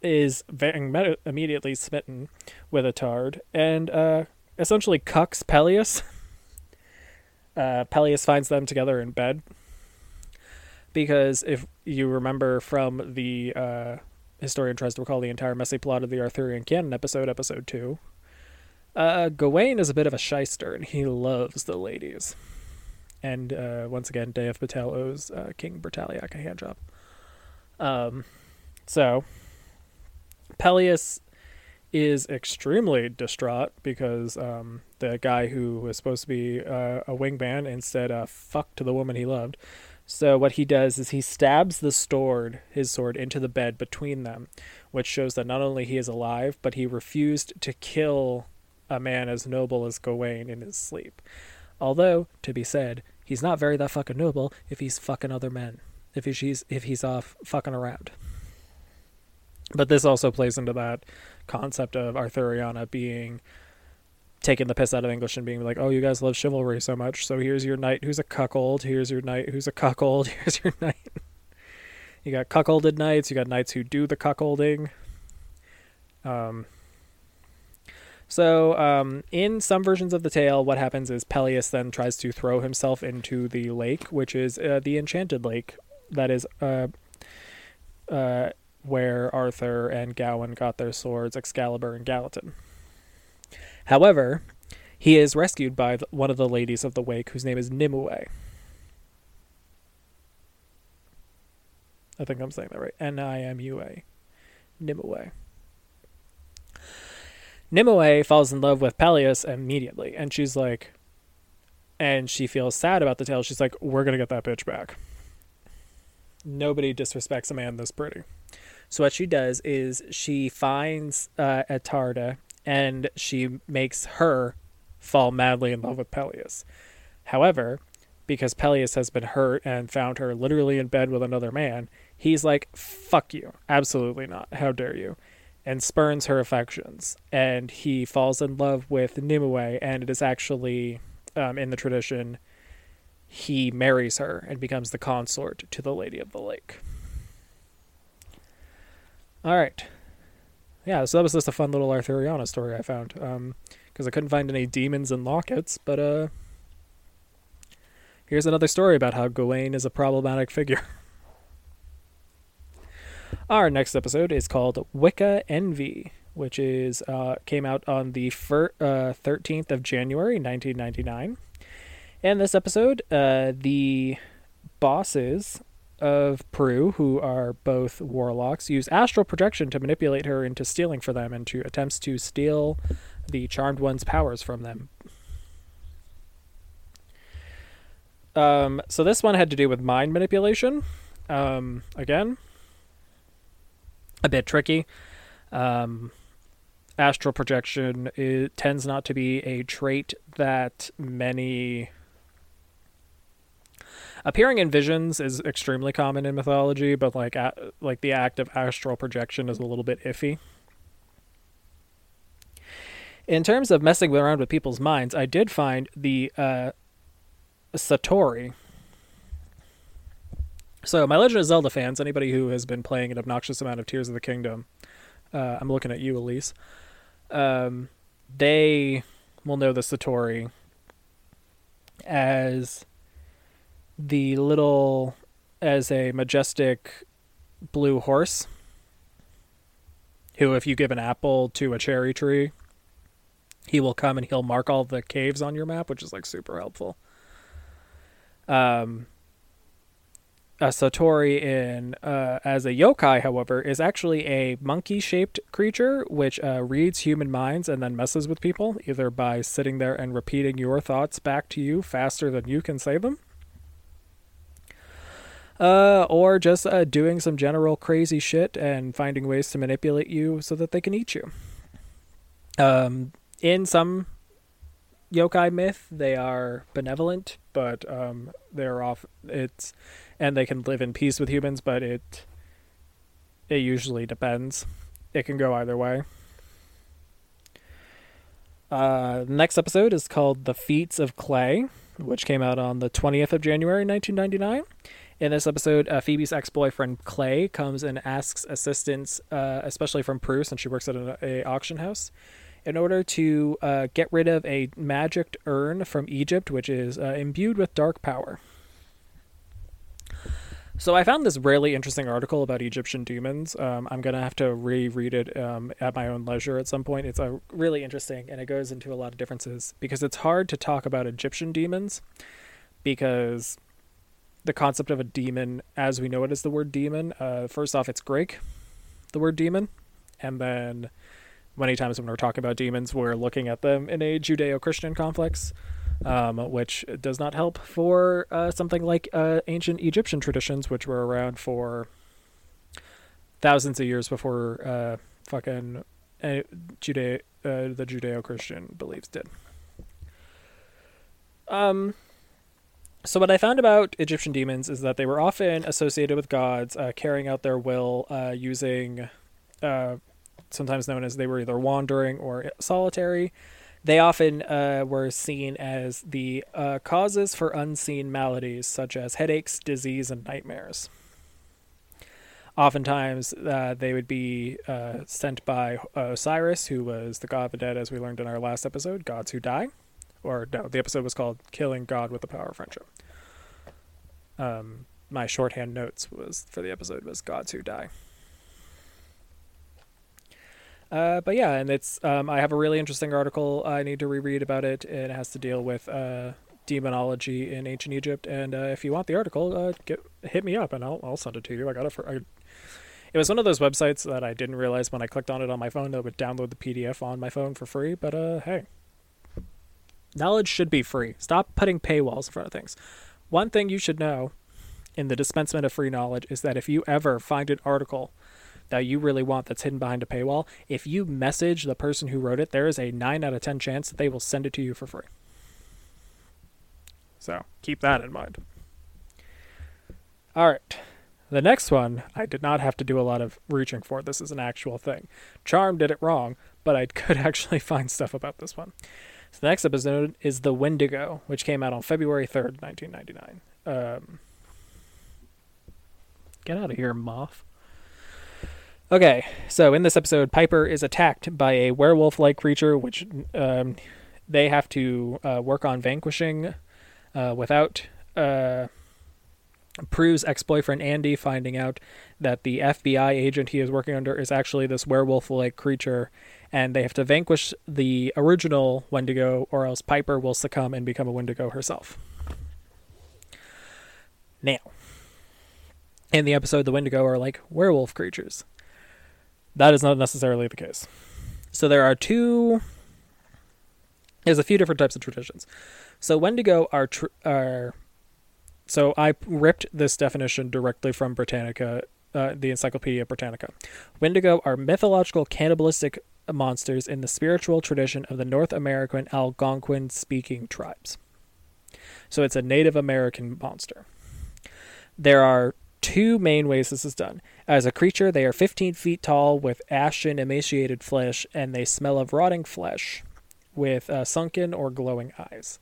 is very immediately smitten with Ettarde and uh, essentially cucks Pelleas. Uh, Pelleas finds them together in bed because if you remember from the uh, historian tries to recall the entire messy plot of the Arthurian canon episode, episode two, uh, Gawain is a bit of a shyster and he loves the ladies. And uh, once again, Dev Patel owes uh, King Bertilak a hand job. Um, so Pelleas is extremely distraught because um, the guy who was supposed to be uh, a wingman instead uh, fucked the woman he loved. So what he does is he stabs the sword, his sword, into the bed between them, which shows that not only he is alive, but he refused to kill a man as noble as Gawain in his sleep. Although, to be said, he's not very that fucking noble if he's fucking other men. If he's if he's off fucking around. But this also plays into that concept of Arthuriana being taking the piss out of English and being like, "Oh, you guys love chivalry so much, so here's your knight who's a cuckold. Here's your knight who's a cuckold. Here's your knight." you got cuckolded knights. You got knights who do the cuckolding. Um. So, um, in some versions of the tale, what happens is Pelleas then tries to throw himself into the lake, which is uh, the enchanted lake that is uh, uh, where Arthur and Gawain got their swords, Excalibur and Galatine. However, he is rescued by one of the ladies of the wake, whose name is Nimue. I think I'm saying that right. N I M U A. Nimue. Nimue falls in love with Pelleas immediately, and she's like, and she feels sad about the tale. She's like, "We're gonna get that bitch back." Nobody disrespects a man this pretty. So what she does is she finds uh, Ettarde and she makes her fall madly in love with Pelleas. However, because Pelleas has been hurt and found her literally in bed with another man, he's like, fuck you. Absolutely not. How dare you? And spurns her affections. And he falls in love with Nimue, and it is actually, um, in the tradition, he marries her and becomes the consort to the Lady of the Lake. All right yeah, so that was just a fun little Arthuriana story I found. Um, because I couldn't find any demons and lockets, but uh, here's another story about how Gawain is a problematic figure. Our next episode is called Wicca Envy, which is uh, came out on the uh, 13th of January, 1999. In this episode, uh, the bosses of Prue, who are both warlocks, use astral projection to manipulate her into stealing for them and to attempts to steal the Charmed One's powers from them. Um, so this one had to do with mind manipulation. Um, again, a bit tricky. Um, astral projection it tends not to be a trait that many appearing in visions is extremely common in mythology, but like a, like the act of astral projection is a little bit iffy. In terms of messing around with people's minds, I did find the uh, Satori. So, my Legend of Zelda fans, anybody who has been playing an obnoxious amount of Tears of the Kingdom, uh, I'm looking at you, Elise. Um, they will know the Satori as the little as a majestic blue horse who if you give an apple to a cherry tree he will come and he'll mark all the caves on your map which is like super helpful um a satori in uh, as a yokai however is actually a monkey shaped creature which uh, reads human minds and then messes with people either by sitting there and repeating your thoughts back to you faster than you can say them uh, or just uh, doing some general crazy shit and finding ways to manipulate you so that they can eat you. Um, in some yokai myth, they are benevolent, but um, they're off. It's and they can live in peace with humans, but it it usually depends. It can go either way. Uh, next episode is called "The Feats of Clay," which came out on the twentieth of January, nineteen ninety nine. In this episode, uh, Phoebe's ex boyfriend Clay comes and asks assistance, uh, especially from Prue, since she works at a, a auction house, in order to uh, get rid of a magicked urn from Egypt, which is uh, imbued with dark power. So I found this really interesting article about Egyptian demons. Um, I'm gonna have to reread it um, at my own leisure at some point. It's a really interesting, and it goes into a lot of differences because it's hard to talk about Egyptian demons because the concept of a demon as we know it, is the word demon. Uh, first off, it's Greek, the word demon, and then many times when we're talking about demons, we're looking at them in a Judeo-Christian complex, um, which does not help for uh, something like uh, ancient Egyptian traditions, which were around for thousands of years before uh, fucking uh, Judeo, uh, the Judeo-Christian beliefs did. Um, so, what I found about Egyptian demons is that they were often associated with gods uh, carrying out their will using, sometimes known as they were either wandering or solitary. They often uh, were seen as the uh, causes for unseen maladies such as headaches, disease, and nightmares. Oftentimes, uh, they would be sent by Osiris, who was the god of the dead, as we learned in our last episode, gods who die or no, the episode was called "Killing God with the Power of Friendship." Um, my shorthand notes was for the episode was "Gods Who Die." Uh, but yeah, and it's um, I have a really interesting article I need to reread about it, and it has to deal with uh, demonology in ancient Egypt. And uh, if you want the article, uh, get hit me up, and I'll I'll send it to you. I got it for. I, it was one of those websites that I didn't realize when I clicked on it on my phone that would download the PDF on my phone for free. But uh, hey, Knowledge should be free. Stop putting paywalls in front of things. One thing you should know in the dispensement of free knowledge is that if you ever find an article that you really want that's hidden behind a paywall, if you message the person who wrote it, there is a 9 out of 10 chance that they will send it to you for free. So keep that in mind. All right. The next one, I did not have to do a lot of reaching for. This is an actual thing. Charm did it wrong, but I could actually find stuff about this one. So the next episode is The Wendigo, which came out on February 3rd, 1999. Um, get out of here, moth. Okay, so in this episode, Piper is attacked by a werewolf like creature, which um, they have to uh, work on vanquishing uh, without uh, Prue's ex boyfriend Andy finding out that the FBI agent he is working under is actually this werewolf like creature and they have to vanquish the original Wendigo, or else Piper will succumb and become a Wendigo herself. Now, in the episode, the Wendigo are like werewolf creatures. That is not necessarily the case. So there are two. There's a few different types of traditions. So Wendigo are tr- are. So I ripped this definition directly from Britannica, uh, the Encyclopedia Britannica. Wendigo are mythological cannibalistic monsters in the spiritual tradition of the North American Algonquin speaking tribes. So it's a Native American monster. There are two main ways this is done. As a creature, they are 15 feet tall with ashen, emaciated flesh, and they smell of rotting flesh with uh, sunken or glowing eyes.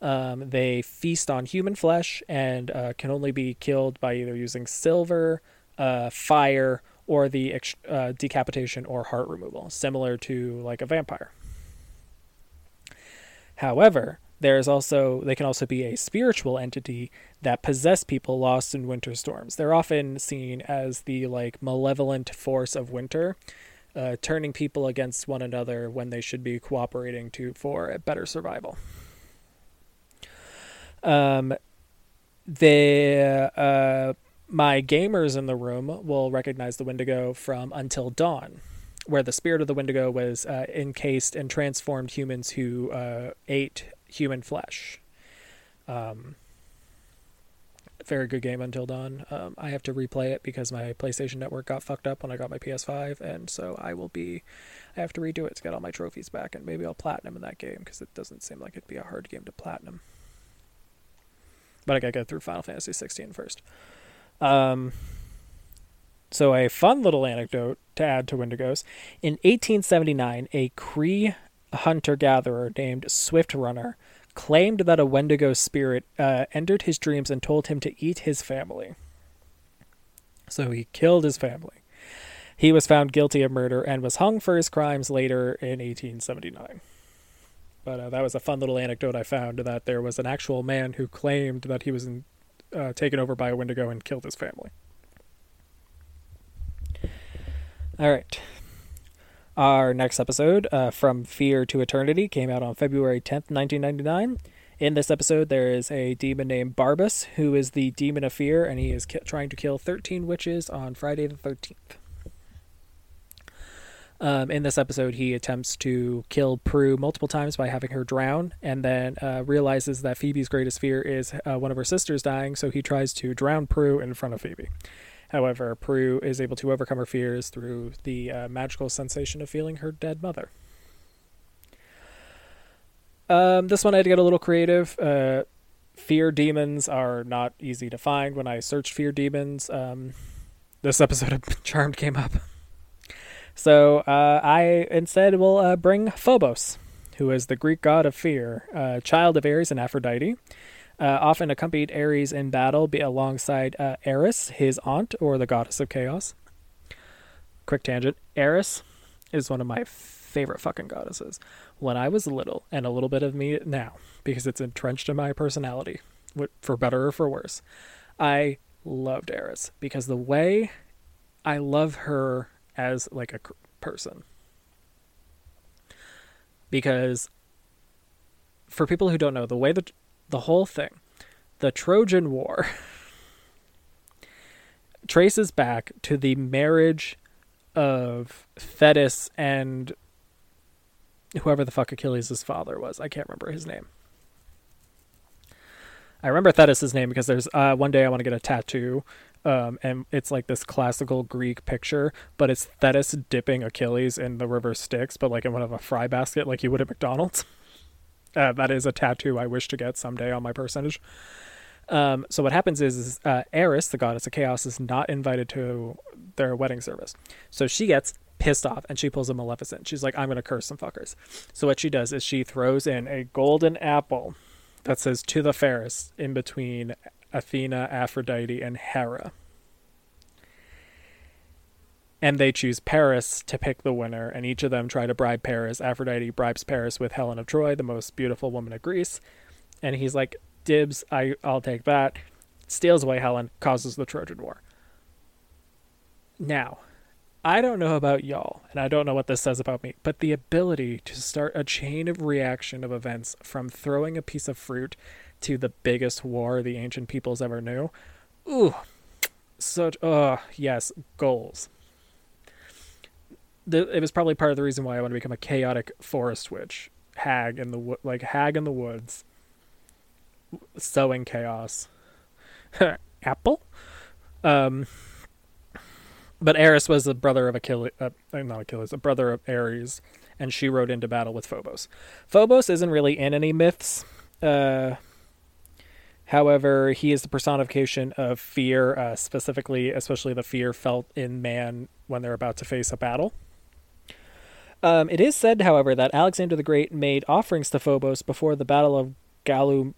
Um, they feast on human flesh and uh, can only be killed by either using silver, uh, fire, or the ex- uh, decapitation or heart removal, similar to like a vampire. However, there is also they can also be a spiritual entity that possess people lost in winter storms. They're often seen as the like malevolent force of winter, uh, turning people against one another when they should be cooperating to for a better survival. Um, the uh, my gamers in the room will recognize the Wendigo from Until Dawn, where the spirit of the Wendigo was uh, encased and transformed humans who uh, ate human flesh. Um, very good game Until Dawn. Um, I have to replay it because my PlayStation Network got fucked up when I got my PS5, and so I will be. I have to redo it to get all my trophies back, and maybe I'll platinum in that game because it doesn't seem like it'd be a hard game to platinum. But I gotta go through Final Fantasy 16 first. Um, so a fun little anecdote to add to Wendigos. In 1879, a Cree hunter-gatherer named Swift Runner claimed that a Wendigo spirit uh, entered his dreams and told him to eat his family. So he killed his family. He was found guilty of murder and was hung for his crimes later in 1879. But uh, that was a fun little anecdote I found that there was an actual man who claimed that he was in, uh, taken over by a Wendigo and killed his family. All right. Our next episode, uh, From Fear to Eternity, came out on February 10th, 1999. In this episode, there is a demon named Barbas, who is the demon of fear, and he is ki- trying to kill 13 witches on Friday the 13th. Um, in this episode, he attempts to kill Prue multiple times by having her drown, and then uh, realizes that Phoebe's greatest fear is uh, one of her sisters dying, so he tries to drown Prue in front of Phoebe. However, Prue is able to overcome her fears through the uh, magical sensation of feeling her dead mother. Um, this one I had to get a little creative. Uh, fear demons are not easy to find. When I searched fear demons, um, this episode of Charmed came up. So uh, I instead will uh, bring Phobos, who is the Greek god of fear, uh, child of Ares and Aphrodite. Uh, often accompanied Ares in battle be alongside uh, Eris, his aunt, or the goddess of chaos. Quick tangent Eris is one of my favorite fucking goddesses. When I was little, and a little bit of me now, because it's entrenched in my personality, for better or for worse, I loved Eris because the way I love her as like a person. Because for people who don't know, the way that the whole thing, the Trojan War, traces back to the marriage of Thetis and whoever the fuck Achilles' father was. I can't remember his name. I remember Thetis' name because there's uh, one day I want to get a tattoo, um, and it's like this classical Greek picture, but it's Thetis dipping Achilles in the river Styx, but like in one of a fry basket, like you would at McDonald's. Uh, that is a tattoo I wish to get someday on my personage. Um, so what happens is, is uh, Eris, the goddess of chaos, is not invited to their wedding service. So she gets pissed off and she pulls a Maleficent. She's like, I'm going to curse some fuckers. So what she does is she throws in a golden apple that says to the fairest in between Athena, Aphrodite, and Hera and they choose Paris to pick the winner, and each of them try to bribe Paris. Aphrodite bribes Paris with Helen of Troy, the most beautiful woman of Greece, and he's like, "Dibs, I I'll take that." Steals away Helen, causes the Trojan War. Now, I don't know about y'all, and I don't know what this says about me, but the ability to start a chain of reaction of events from throwing a piece of fruit to the biggest war the ancient peoples ever knew. Ooh, such, uh, yes, goals the, it was probably part of the reason why I want to become a chaotic forest witch, hag in the like hag in the woods, sowing chaos. Apple, um, but Eris was the brother of Achilles, uh, not Achilles, a brother of Ares, and she rode into battle with Phobos. Phobos isn't really in any myths. Uh, However, he is the personification of fear, uh, specifically, especially the fear felt in man when they're about to face a battle. Um, it is said, however, that Alexander the Great made offerings to Phobos before the Battle of Galum,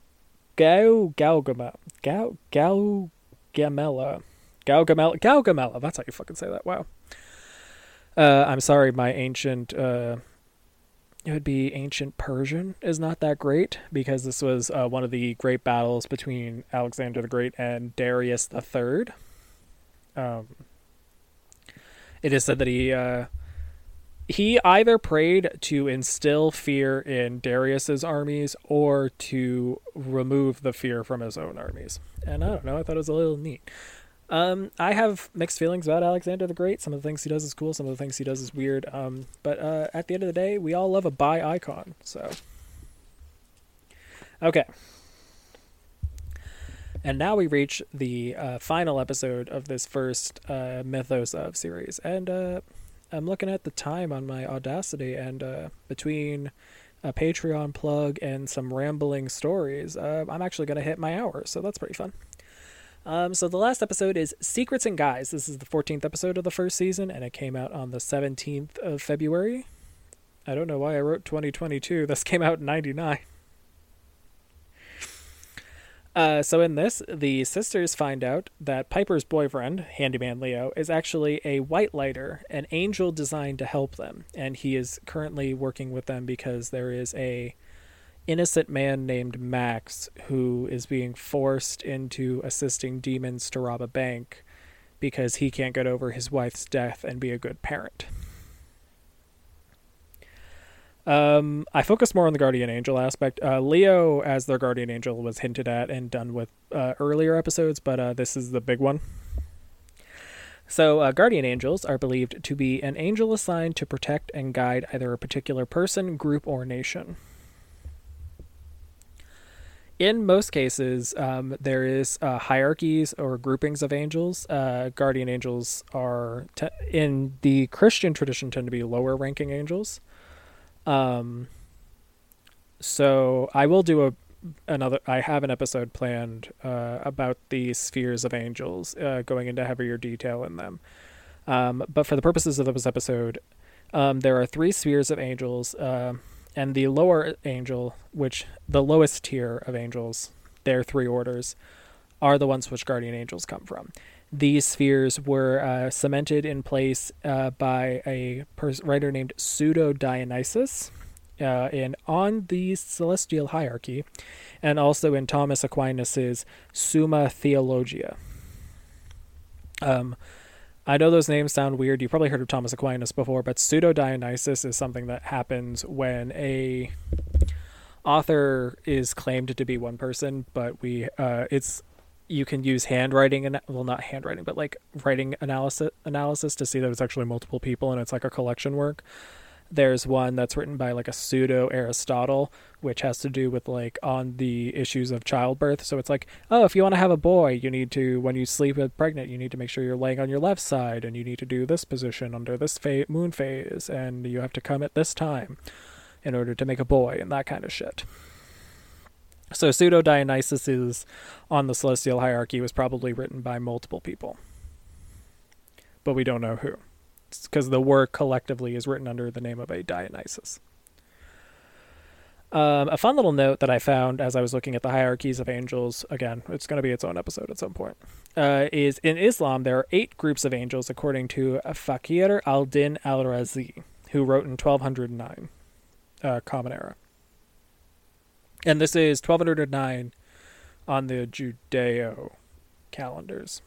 Gau, Gaugama, Gau, Gaugamela, Gaugamela, Gaugamela. That's how you fucking say that. Wow. Uh, I'm sorry, my ancient uh, it would be ancient Persian is not that great because this was uh, one of the great battles between Alexander the Great and Darius the Third. Um, it is said that he uh, he either prayed to instill fear in Darius's armies or to remove the fear from his own armies. And I don't know, I thought it was a little neat. Um, I have mixed feelings about Alexander the Great. Some of the things he does is cool. Some of the things he does is weird. Um, but uh, at the end of the day, we all love a bi icon. So, okay. And now we reach the uh, final episode of this first uh, Mythos of series, and uh, I'm looking at the time on my Audacity, and uh, between a Patreon plug and some rambling stories, uh, I'm actually going to hit my hour. So that's pretty fun. Um, so the last episode is Secrets and Guys. This is the 14th episode of the first season, and it came out on the 17th of February. I don't know why I wrote 2022. This came out in 99. Uh, so in this, the sisters find out that Piper's boyfriend, Handyman Leo, is actually a white lighter, an angel designed to help them, and he is currently working with them because there is a innocent man named Max who is being forced into assisting demons to rob a bank because he can't get over his wife's death and be a good parent. Um, I focus more on the guardian angel aspect. Uh, Leo, as their guardian angel, was hinted at and done with uh, earlier episodes, but uh, this is the big one. So, uh, guardian angels are believed to be an angel assigned to protect and guide either a particular person, group, or nation in most cases, um, there is uh, hierarchies or groupings of angels. Uh, guardian angels are te- in the Christian tradition tend to be lower ranking angels. Um, so I will do a another. I have an episode planned uh, about the spheres of angels, uh, going into heavier detail in them. Um, but for the purposes of this episode, um, there are three spheres of angels. Uh, and the lower angel, which the lowest tier of angels, their three orders, are the ones which guardian angels come from. These spheres were uh, cemented in place uh, by a pers- writer named Pseudo Dionysius, uh, in on the celestial hierarchy, and also in Thomas Aquinas's Summa Theologia. Um, I know those names sound weird. You've probably heard of Thomas Aquinas before, but pseudo Dionysus is something that happens when a author is claimed to be one person, but we uh, it's you can use handwriting and well not handwriting, but like writing analysis analysis to see that it's actually multiple people and it's like a collection work. There's one that's written by like a pseudo Aristotle, which has to do with like on the issues of childbirth. So it's like, oh, if you want to have a boy, you need to when you sleep with pregnant, you need to make sure you're laying on your left side, and you need to do this position under this fa- moon phase, and you have to come at this time in order to make a boy, and that kind of shit. So pseudo Dionysus is on the celestial hierarchy was probably written by multiple people, but we don't know who because the work collectively is written under the name of a Dionysus. Um, a fun little note that I found as I was looking at the hierarchies of angels, again, it's going to be its own episode at some point, uh, is in Islam, there are eight groups of angels according to Fakhr al Din al Razi, who wrote in 1209, uh, Common Era. And this is 1209 on the Judeo calendars.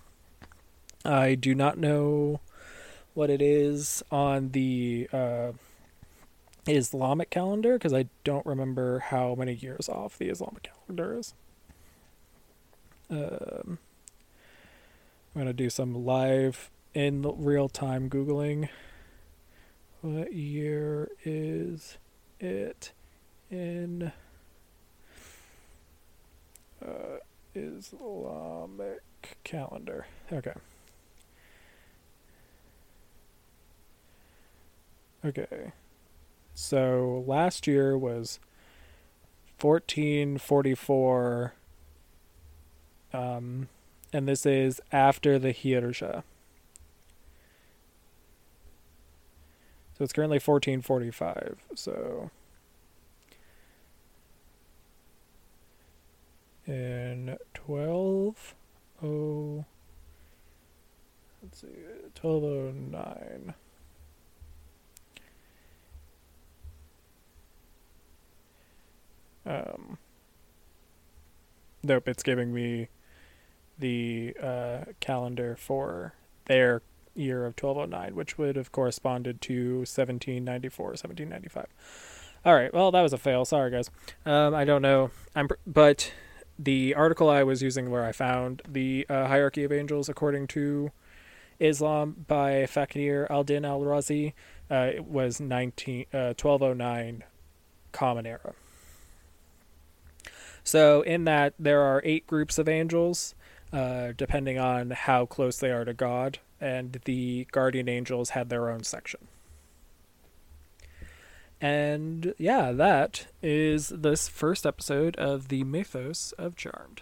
I do not know what it is on the uh, Islamic calendar because I don't remember how many years off the Islamic calendar is. Um, I'm gonna do some live in real time googling. What year is it in uh, Islamic calendar? Okay. Okay. So last year was 1444 Um, and this is after the Hirja. So it's currently 1445. So in 12 oh let's see 1209 um nope it's giving me the uh, calendar for their year of 1209 which would have corresponded to 1794 1795 all right well that was a fail. Sorry guys. Um, i don't know. I'm but the article i was using where i found the uh, hierarchy of angels according to islam by Fakhr al-Din al-Razi uh, it was 19 1209 uh, common era so in that there are eight groups of angels uh, depending on how close they are to God, and the guardian angels had their own section. And yeah, that is this first episode of the Mythos of Charmed.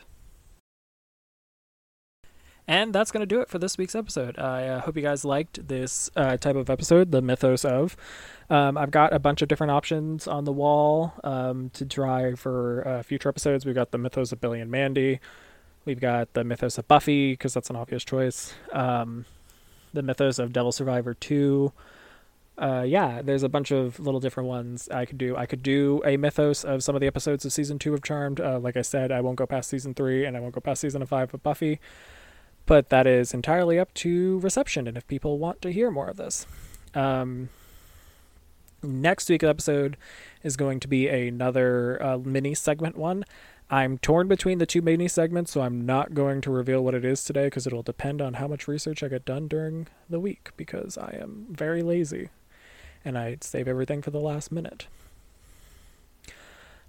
And that's going to do it for this week's episode. I uh, hope you guys liked this uh, type of episode, the Mythos of. Um, I've got a bunch of different options on the wall um, to try for uh, future episodes. We've got the Mythos of Billy and Mandy, We've got the mythos of Buffy because that's an obvious choice. Um, the mythos of Devil Survivor two. Uh, yeah, there's a bunch of little different ones I could do. I could do a mythos of some of the episodes of season two of Charmed. Uh, like I said, I won't go past season three, and I won't go past season five of Buffy. But that is entirely up to reception, and if people want to hear more of this. Um, next week's episode is going to be another uh, mini segment one. I'm torn between the two mini segments, so I'm not going to reveal what it is today because it'll depend on how much research I get done during the week because I am very lazy and I save everything for the last minute.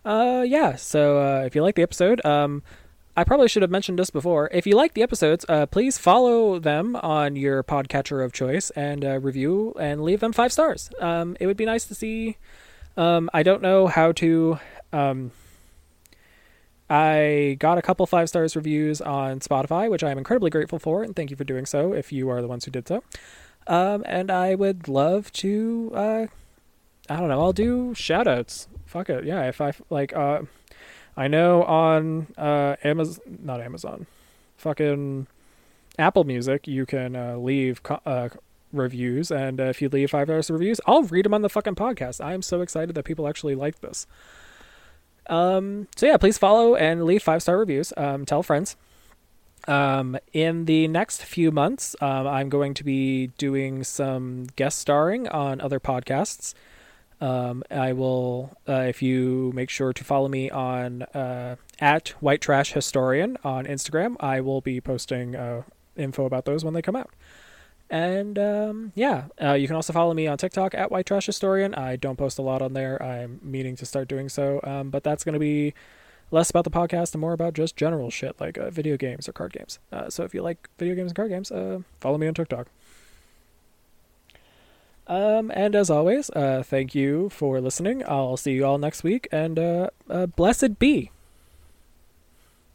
Uh, yeah, so uh, if you like the episode, um, I probably should have mentioned this before. If you like the episodes, uh, please follow them on your podcatcher of choice and uh, review and leave them five stars. Um, it would be nice to see. Um, I don't know how to. Um, I got a couple five stars reviews on Spotify, which I am incredibly grateful for, and thank you for doing so if you are the ones who did so. Um, and I would love to, uh, I don't know, I'll do shout outs. Fuck it. Yeah, if I, like, uh, I know on, uh, Amazon, not Amazon, fucking Apple Music, you can, uh, leave, co- uh, reviews, and uh, if you leave five stars reviews, I'll read them on the fucking podcast. I am so excited that people actually like this. Um, so yeah, please follow and leave five star reviews. Um, tell friends. Um, in the next few months, um, I'm going to be doing some guest starring on other podcasts. Um, I will, uh, if you make sure to follow me on uh, at White Trash Historian on Instagram, I will be posting uh, info about those when they come out. And um, yeah, uh, you can also follow me on TikTok at White Trash Historian. I don't post a lot on there. I'm meaning to start doing so, um, but that's going to be less about the podcast and more about just general shit like uh, video games or card games. Uh, so if you like video games and card games, uh, follow me on TikTok. Um, and as always, uh, thank you for listening. I'll see you all next week, and uh, blessed be.